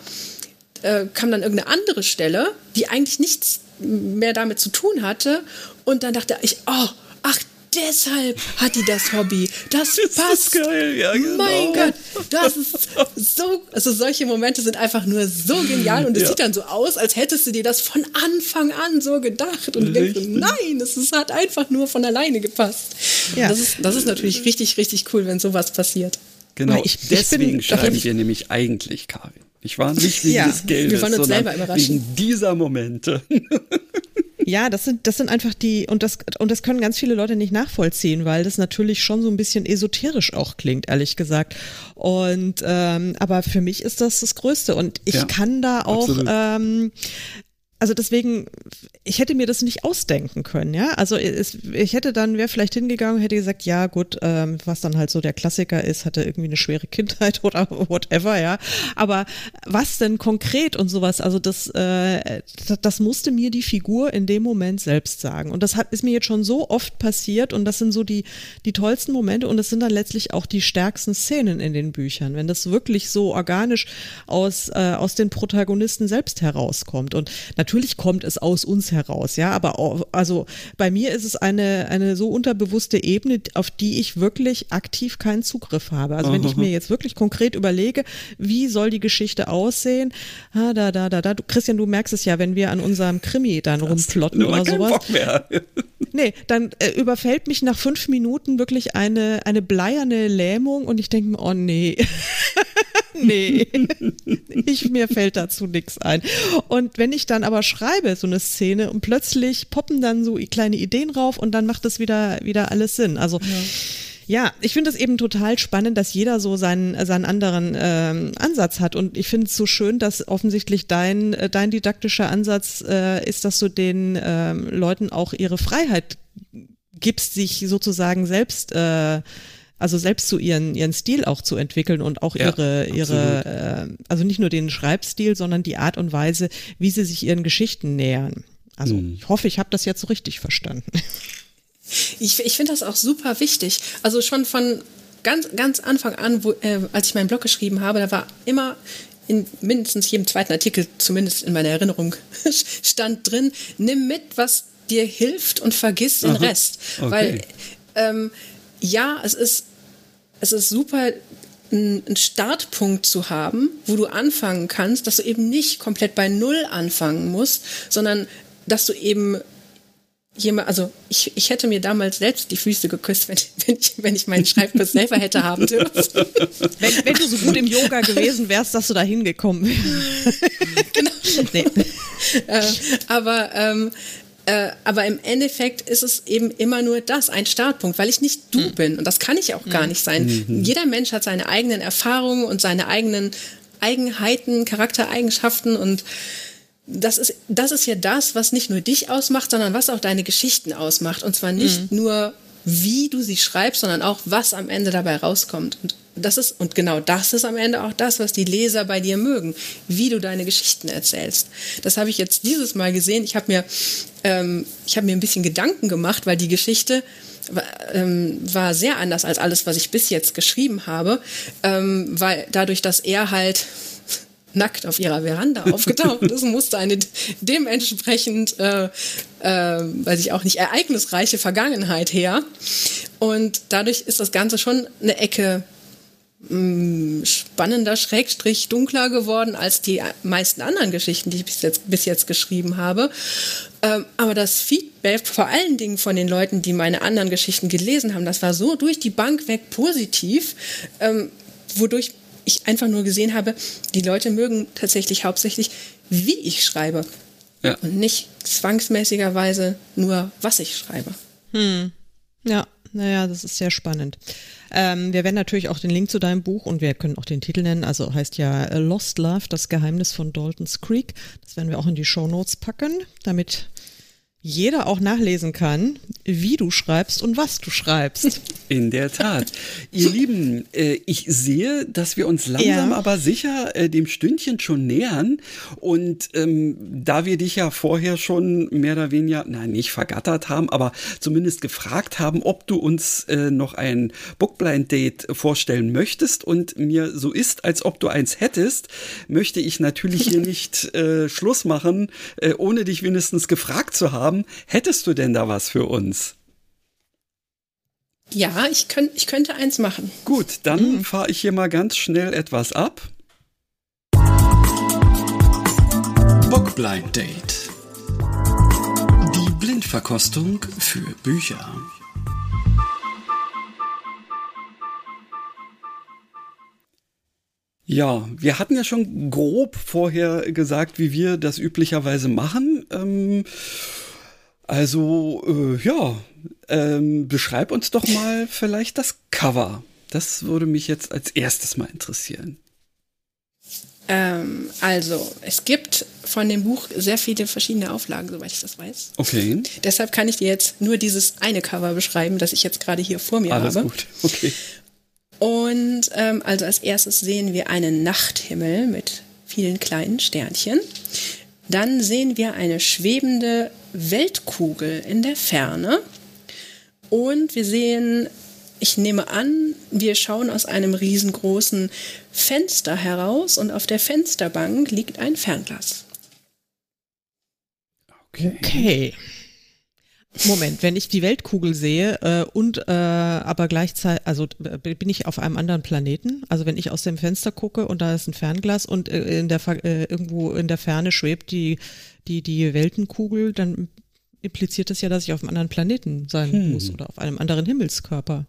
äh, kam dann irgendeine andere Stelle, die eigentlich nichts mehr damit zu tun hatte. Und dann dachte ich, oh, ach, deshalb hat die das Hobby. Das, das passt. geil, ja, genau. Mein Gott, das ist so, also solche Momente sind einfach nur so genial und es ja. sieht dann so aus, als hättest du dir das von Anfang an so gedacht und denkst, nein, es, es hat einfach nur von alleine gepasst. Ja. Das, ist, das ist natürlich richtig, richtig cool, wenn sowas passiert. Genau, ich, deswegen bin, schreiben wir nämlich eigentlich, Karin. Ich war nicht wegen ja, des Geldes, sondern wegen dieser Momente. Ja, das sind, das sind einfach die, und das, und das können ganz viele Leute nicht nachvollziehen, weil das natürlich schon so ein bisschen esoterisch auch klingt, ehrlich gesagt. Und ähm, aber für mich ist das das Größte. Und ich ja, kann da auch ähm, also deswegen, ich hätte mir das nicht ausdenken können, ja. Also es, ich hätte dann, wäre vielleicht hingegangen, hätte gesagt, ja gut, ähm, was dann halt so der Klassiker ist, hatte irgendwie eine schwere Kindheit oder whatever, ja. Aber was denn konkret und sowas, also das, äh, das musste mir die Figur in dem Moment selbst sagen. Und das hat, ist mir jetzt schon so oft passiert und das sind so die, die tollsten Momente und das sind dann letztlich auch die stärksten Szenen in den Büchern, wenn das wirklich so organisch aus, äh, aus den Protagonisten selbst herauskommt. Und natürlich kommt es aus uns heraus, ja, aber auch, also bei mir ist es eine, eine so unterbewusste Ebene, auf die ich wirklich aktiv keinen Zugriff habe. Also wenn ich mir jetzt wirklich konkret überlege, wie soll die Geschichte aussehen, ah, da, da, da, da, du, Christian, du merkst es ja, wenn wir an unserem Krimi dann das rumplotten oder sowas. Bock mehr. nee, dann äh, überfällt mich nach fünf Minuten wirklich eine, eine bleierne Lähmung und ich denke mir, oh nee. nee, ich, mir fällt dazu nichts ein. Und wenn ich dann aber schreibe, so eine Szene, und plötzlich poppen dann so kleine Ideen rauf und dann macht das wieder, wieder alles Sinn. Also, ja. Ja, ich finde es eben total spannend, dass jeder so seinen, seinen anderen ähm, Ansatz hat. Und ich finde es so schön, dass offensichtlich dein, äh, dein didaktischer Ansatz äh, ist, dass du den ähm, Leuten auch ihre Freiheit gibst, sich sozusagen selbst äh, also selbst zu ihren, ihren Stil auch zu entwickeln und auch ja, ihre, ihre äh, also nicht nur den Schreibstil, sondern die Art und Weise, wie sie sich ihren Geschichten nähern. Also mhm. ich hoffe, ich habe das jetzt so richtig verstanden. Ich, ich finde das auch super wichtig. Also schon von ganz, ganz Anfang an, wo, äh, als ich meinen Blog geschrieben habe, da war immer in mindestens jedem zweiten Artikel, zumindest in meiner Erinnerung, stand drin, nimm mit, was dir hilft und vergiss den Aha. Rest. Okay. Weil ähm, ja, es ist es ist super, einen Startpunkt zu haben, wo du anfangen kannst, dass du eben nicht komplett bei Null anfangen musst, sondern dass du eben jemand, also ich, ich hätte mir damals selbst die Füße geküsst, wenn, wenn, ich, wenn ich meinen Schreibkurs selber hätte haben dürfen. Wenn, wenn, du so gut im Yoga gewesen wärst, dass du da hingekommen wärst. genau. Nee. Äh, aber ähm, äh, aber im Endeffekt ist es eben immer nur das, ein Startpunkt, weil ich nicht du mhm. bin. Und das kann ich auch mhm. gar nicht sein. Mhm. Jeder Mensch hat seine eigenen Erfahrungen und seine eigenen Eigenheiten, Charaktereigenschaften und das ist, das ist ja das, was nicht nur dich ausmacht, sondern was auch deine Geschichten ausmacht. Und zwar nicht mhm. nur, wie du sie schreibst, sondern auch, was am Ende dabei rauskommt. Und das ist, und genau das ist am Ende auch das, was die Leser bei dir mögen, wie du deine Geschichten erzählst. Das habe ich jetzt dieses Mal gesehen. Ich habe mir, ähm, ich habe mir ein bisschen Gedanken gemacht, weil die Geschichte ähm, war sehr anders als alles, was ich bis jetzt geschrieben habe, ähm, weil dadurch, dass er halt nackt auf ihrer Veranda aufgetaucht ist, musste eine dementsprechend, äh, äh, weiß ich auch nicht, ereignisreiche Vergangenheit her. Und dadurch ist das Ganze schon eine Ecke mm, spannender, schrägstrich dunkler geworden als die meisten anderen Geschichten, die ich bis jetzt, bis jetzt geschrieben habe. Ähm, aber das Feedback, vor allen Dingen von den Leuten, die meine anderen Geschichten gelesen haben, das war so durch die Bank weg positiv, ähm, wodurch ich einfach nur gesehen habe, die Leute mögen tatsächlich hauptsächlich, wie ich schreibe. Ja. Und nicht zwangsmäßigerweise nur, was ich schreibe. Hm. Ja, naja, das ist sehr spannend. Ähm, wir werden natürlich auch den Link zu deinem Buch und wir können auch den Titel nennen. Also heißt ja Lost Love, das Geheimnis von Dalton's Creek. Das werden wir auch in die Show Notes packen, damit jeder auch nachlesen kann, wie du schreibst und was du schreibst. In der Tat. Ihr Lieben, äh, ich sehe, dass wir uns langsam ja. aber sicher äh, dem Stündchen schon nähern. Und ähm, da wir dich ja vorher schon mehr oder weniger, nein, nicht vergattert haben, aber zumindest gefragt haben, ob du uns äh, noch ein Bookblind-Date vorstellen möchtest und mir so ist, als ob du eins hättest, möchte ich natürlich hier nicht äh, Schluss machen, äh, ohne dich wenigstens gefragt zu haben haben. Hättest du denn da was für uns? Ja, ich, könnt, ich könnte eins machen. Gut, dann mhm. fahre ich hier mal ganz schnell etwas ab. Bookblind Date. Die Blindverkostung für Bücher. Ja, wir hatten ja schon grob vorher gesagt, wie wir das üblicherweise machen. Ähm, also, äh, ja, ähm, beschreib uns doch mal vielleicht das Cover. Das würde mich jetzt als erstes mal interessieren. Ähm, also, es gibt von dem Buch sehr viele verschiedene Auflagen, soweit ich das weiß. Okay. Deshalb kann ich dir jetzt nur dieses eine Cover beschreiben, das ich jetzt gerade hier vor mir Alles habe. Alles gut, okay. Und ähm, also als erstes sehen wir einen Nachthimmel mit vielen kleinen Sternchen. Dann sehen wir eine schwebende Weltkugel in der Ferne. Und wir sehen, ich nehme an, wir schauen aus einem riesengroßen Fenster heraus und auf der Fensterbank liegt ein Fernglas. Okay. okay. Moment, wenn ich die Weltkugel sehe äh, und äh, aber gleichzeitig, also äh, bin ich auf einem anderen Planeten? Also wenn ich aus dem Fenster gucke und da ist ein Fernglas und äh, in der äh, irgendwo in der Ferne schwebt die die die Weltenkugel, dann impliziert das ja, dass ich auf einem anderen Planeten sein hm. muss oder auf einem anderen Himmelskörper.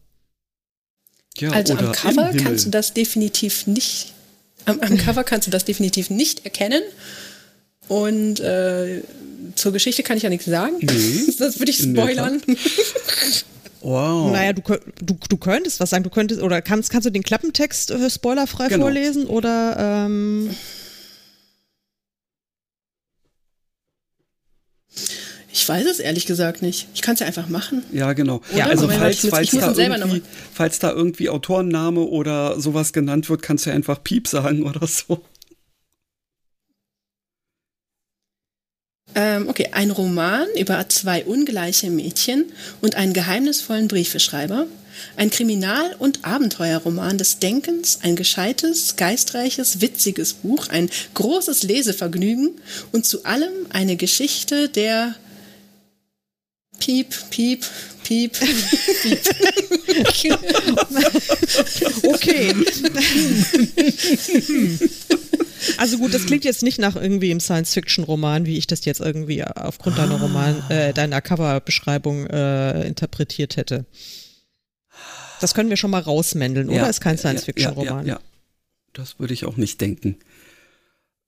Ja, also am Cover kannst du das definitiv nicht. Am, am Cover kannst du das definitiv nicht erkennen. Und äh, zur Geschichte kann ich ja nichts sagen. Nee, das würde ich spoilern. Wow. Naja, du, du, du könntest was sagen. Du könntest, oder kannst, kannst du den Klappentext äh, spoilerfrei genau. vorlesen? Oder ähm Ich weiß es ehrlich gesagt nicht. Ich kann es ja einfach machen. Ja, genau. Ja, also falls, falls, da irgendwie, falls da irgendwie Autorenname oder sowas genannt wird, kannst du ja einfach Piep sagen oder so. Ähm, okay, ein Roman über zwei ungleiche Mädchen und einen geheimnisvollen Briefeschreiber. Ein Kriminal- und Abenteuerroman des Denkens, ein gescheites, geistreiches, witziges Buch, ein großes Lesevergnügen und zu allem eine Geschichte der Piep, Piep, Piep, Piep. okay. Also gut, das klingt jetzt nicht nach irgendwie im Science-Fiction-Roman, wie ich das jetzt irgendwie aufgrund deiner ah. Roman, äh, deiner Coverbeschreibung äh, interpretiert hätte. Das können wir schon mal rausmändeln, ja, oder? Ist kein Science-Fiction-Roman. Ja, ja, ja, das würde ich auch nicht denken.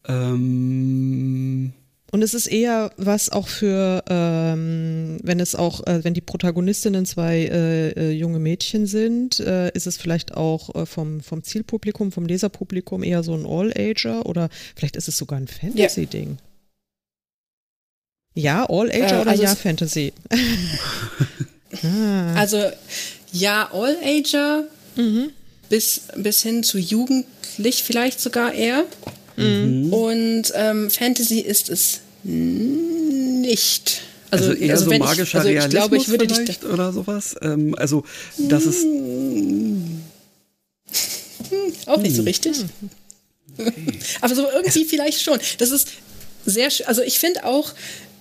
Ähm und es ist eher was auch für, ähm, wenn es auch, äh, wenn die Protagonistinnen zwei äh, äh, junge Mädchen sind, äh, ist es vielleicht auch äh, vom, vom Zielpublikum, vom Leserpublikum eher so ein All-Ager oder vielleicht ist es sogar ein Fantasy-Ding. Ja. All-Ager äh, oder also ja Fantasy? ah. Also ja, All-Ager mhm. bis, bis hin zu jugendlich vielleicht sogar eher. Mhm. Und ähm, Fantasy ist es nicht. Also, also eher also so magischer ich, also Realismus ich glaube, ich würde vielleicht oder sowas. Ähm, also das ist auch nicht so hm. richtig. Okay. Aber so irgendwie vielleicht schon. Das ist sehr, also ich finde auch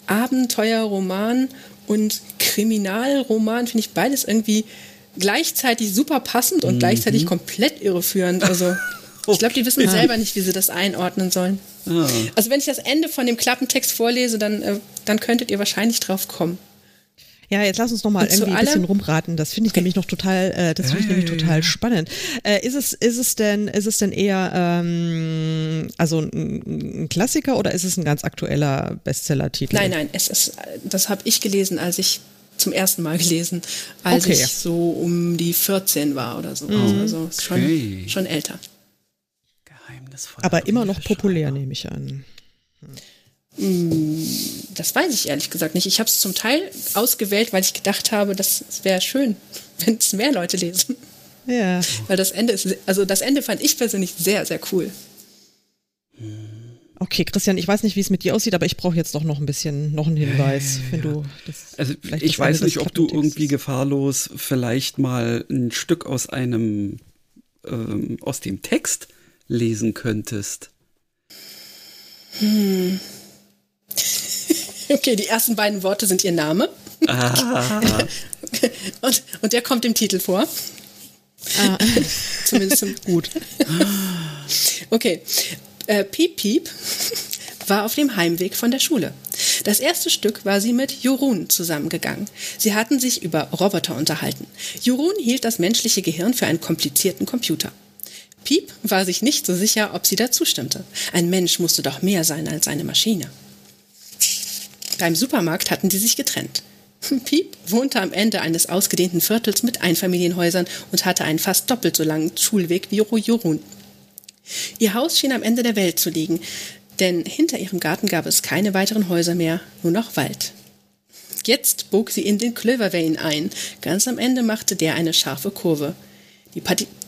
Abenteuerroman und Kriminalroman finde ich beides irgendwie gleichzeitig super passend und mhm. gleichzeitig komplett irreführend. Also ich glaube, die wissen selber nicht, wie sie das einordnen sollen. Ah. Also wenn ich das Ende von dem Klappentext vorlese, dann, äh, dann könntet ihr wahrscheinlich drauf kommen. Ja, jetzt lass uns noch mal und irgendwie ein bisschen rumraten. Das finde ich okay. nämlich noch total, äh, das finde ich nämlich total spannend. Äh, ist es, ist es denn, ist es denn eher ähm, also ein, ein Klassiker oder ist es ein ganz aktueller Bestseller-Titel? Nein, nein, es ist, das habe ich gelesen, als ich zum ersten Mal gelesen, als okay. ich so um die 14 war oder so. Mhm. Also schon, okay. schon älter. Aber immer noch populär, nehme ich an. Hm. Das weiß ich ehrlich gesagt nicht. Ich habe es zum Teil ausgewählt, weil ich gedacht habe, das wäre schön, wenn es mehr Leute lesen. Ja. Weil das Ende ist, also das Ende fand ich persönlich sehr, sehr cool. Okay, Christian, ich weiß nicht, wie es mit dir aussieht, aber ich brauche jetzt doch noch ein bisschen, noch einen Hinweis, ja, ja, ja. wenn du das. Also ich weiß nicht, ob du irgendwie gefahrlos vielleicht mal ein Stück aus einem, ähm, aus dem Text lesen könntest. Hm. Okay, die ersten beiden Worte sind ihr Name. Ah. und, und der kommt im Titel vor. Ah. Zumindest gut. Okay. Äh, Piep Piep war auf dem Heimweg von der Schule. Das erste Stück war sie mit Jorun zusammengegangen. Sie hatten sich über Roboter unterhalten. Jorun hielt das menschliche Gehirn für einen komplizierten Computer. Piep war sich nicht so sicher, ob sie dazu stimmte. Ein Mensch musste doch mehr sein als eine Maschine. Beim Supermarkt hatten sie sich getrennt. Piep wohnte am Ende eines ausgedehnten Viertels mit Einfamilienhäusern und hatte einen fast doppelt so langen Schulweg wie Jorun. Ihr Haus schien am Ende der Welt zu liegen, denn hinter ihrem Garten gab es keine weiteren Häuser mehr, nur noch Wald. Jetzt bog sie in den Vane ein. Ganz am Ende machte der eine scharfe Kurve, die,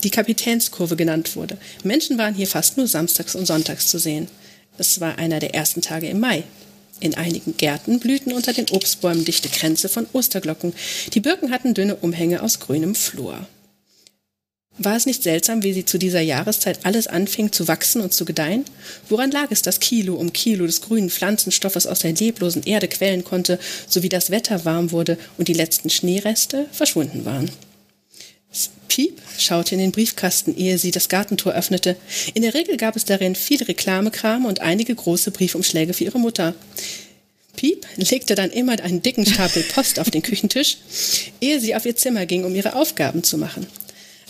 die Kapitänskurve genannt wurde. Menschen waren hier fast nur samstags und sonntags zu sehen. Es war einer der ersten Tage im Mai. In einigen Gärten blühten unter den Obstbäumen dichte Kränze von Osterglocken. Die Birken hatten dünne Umhänge aus grünem Flor. War es nicht seltsam, wie sie zu dieser Jahreszeit alles anfing zu wachsen und zu gedeihen? Woran lag es, dass Kilo um Kilo des grünen Pflanzenstoffes aus der leblosen Erde quellen konnte, sowie das Wetter warm wurde und die letzten Schneereste verschwunden waren? Piep schaute in den Briefkasten, ehe sie das Gartentor öffnete. In der Regel gab es darin viel Reklamekram und einige große Briefumschläge für ihre Mutter. Piep legte dann immer einen dicken Stapel Post auf den Küchentisch, ehe sie auf ihr Zimmer ging, um ihre Aufgaben zu machen.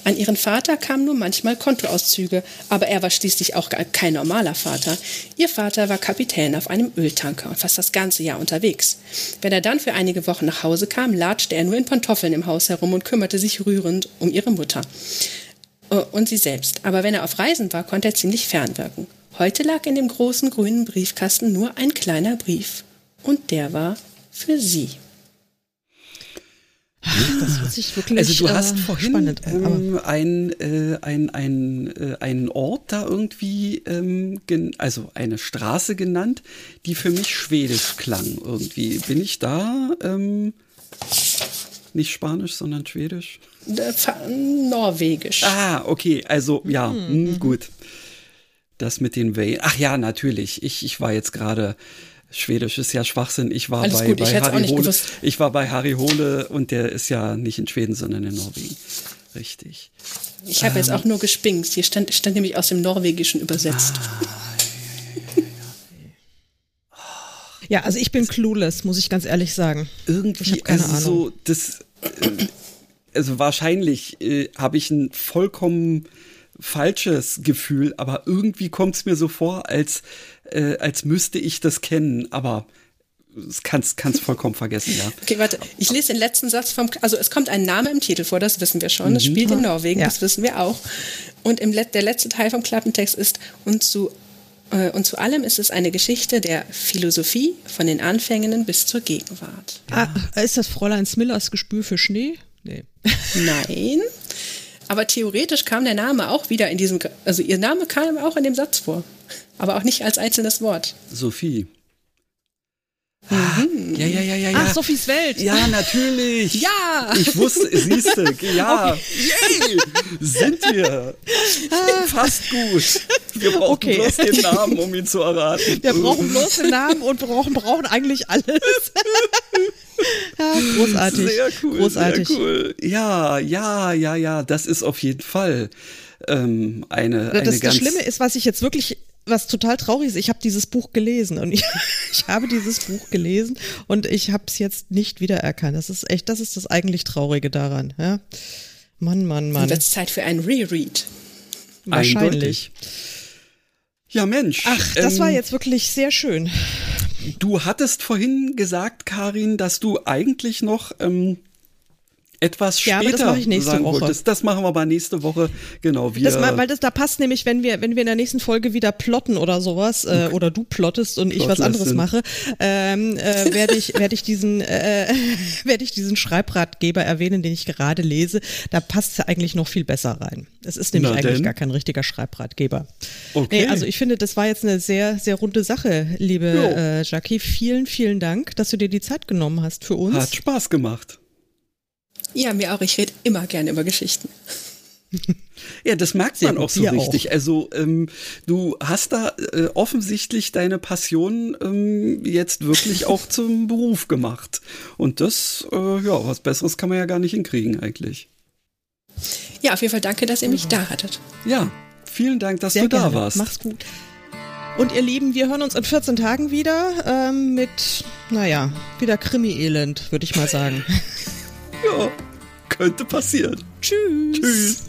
An ihren Vater kamen nur manchmal Kontoauszüge, aber er war schließlich auch kein normaler Vater. Ihr Vater war Kapitän auf einem Öltanker und fast das ganze Jahr unterwegs. Wenn er dann für einige Wochen nach Hause kam, latschte er nur in Pantoffeln im Haus herum und kümmerte sich rührend um ihre Mutter äh, und sie selbst. Aber wenn er auf Reisen war, konnte er ziemlich fernwirken. Heute lag in dem großen grünen Briefkasten nur ein kleiner Brief. Und der war für sie. Das hört sich wirklich Also du hast äh, vorhin spannend, ähm, ein, äh, ein, ein, äh, einen Ort da irgendwie, ähm, also eine Straße genannt, die für mich schwedisch klang irgendwie. Bin ich da ähm, nicht Spanisch, sondern Schwedisch? Norwegisch. Ah, okay, also ja, mhm. mh, gut. Das mit den Wellen. Ach ja, natürlich. Ich, ich war jetzt gerade Schwedisch ist ja Schwachsinn. Ich war Alles bei, gut, bei Harry Hole. Ich war bei Harry Hole und der ist ja nicht in Schweden, sondern in Norwegen. Richtig. Ich habe ähm, jetzt auch nur gespinkt. Hier stand, stand nämlich aus dem Norwegischen übersetzt. Ah, ja, also ich bin clueless, muss ich ganz ehrlich sagen. Irgendwie, ich keine also Ahnung. so, das, äh, also wahrscheinlich äh, habe ich ein vollkommen falsches Gefühl, aber irgendwie kommt es mir so vor, als äh, als müsste ich das kennen, aber das kannst kannst vollkommen vergessen, ja. Okay, warte, ich lese den letzten Satz vom, also es kommt ein Name im Titel vor, das wissen wir schon. Es mhm. spielt in Norwegen, ja. das wissen wir auch. Und im der letzte Teil vom Klappentext ist und zu äh, und zu allem ist es eine Geschichte der Philosophie von den Anfängen bis zur Gegenwart. Ah, ist das Fräulein Smillers Gespür für Schnee? Nee. Nein. Aber theoretisch kam der Name auch wieder in diesem, also ihr Name kam auch in dem Satz vor aber auch nicht als einzelnes Wort. Sophie. Mhm. Ja, ja, ja, ja, ja. Ach, Sophies Welt. Ja, natürlich. Ja. Ich wusste, siehst du, ja. Okay. Yay, sind wir. Fast gut. Wir brauchen okay. bloß den Namen, um ihn zu erraten. Wir brauchen bloß den Namen und brauchen, brauchen eigentlich alles. ja, Großartig. Sehr cool. Großartig. Sehr cool. Ja, ja, ja, ja, das ist auf jeden Fall ähm, eine, eine das, ganz das Schlimme ist, was ich jetzt wirklich was total traurig ist, ich habe dieses Buch gelesen und ich, ich habe dieses Buch gelesen und ich habe es jetzt nicht wiedererkannt. Das ist echt, das ist das eigentlich Traurige daran. Ja? Mann, Mann, Mann. Dann wird es Zeit für einen Reread. Wahrscheinlich. Eindeutig. Ja, Mensch. Ach, das ähm, war jetzt wirklich sehr schön. Du hattest vorhin gesagt, Karin, dass du eigentlich noch ähm, etwas Ja, aber später das mache ich nächste sagen Woche. wolltest. Das machen wir aber nächste Woche. Genau, wir. Das, weil das da passt nämlich, wenn wir, wenn wir in der nächsten Folge wieder plotten oder sowas, äh, oder du plottest und ich was anderes mache, ähm, äh, werde ich, werde ich diesen, äh, werde ich diesen Schreibratgeber erwähnen, den ich gerade lese. Da passt es eigentlich noch viel besser rein. Es ist nämlich Na eigentlich denn. gar kein richtiger Schreibratgeber. Okay. Nee, also ich finde, das war jetzt eine sehr, sehr runde Sache, liebe Jo. äh, Jackie. Vielen, vielen Dank, dass du dir die Zeit genommen hast für uns. Hat Spaß gemacht. Ja, mir auch. Ich rede immer gerne über Geschichten. Ja, das merkt man auch so richtig. Also ähm, du hast da äh, offensichtlich deine Passion ähm, jetzt wirklich auch zum Beruf gemacht. Und das, äh, ja, was Besseres kann man ja gar nicht hinkriegen eigentlich. Ja, auf jeden Fall danke, dass ihr mich da hattet. Ja, vielen Dank, dass Sehr du da gerne. warst. Mach's gut. Und ihr Lieben, wir hören uns in 14 Tagen wieder ähm, mit, naja, wieder Krimi-Elend, würde ich mal sagen. Ja, könnte passieren. Tschüss. Tschüss.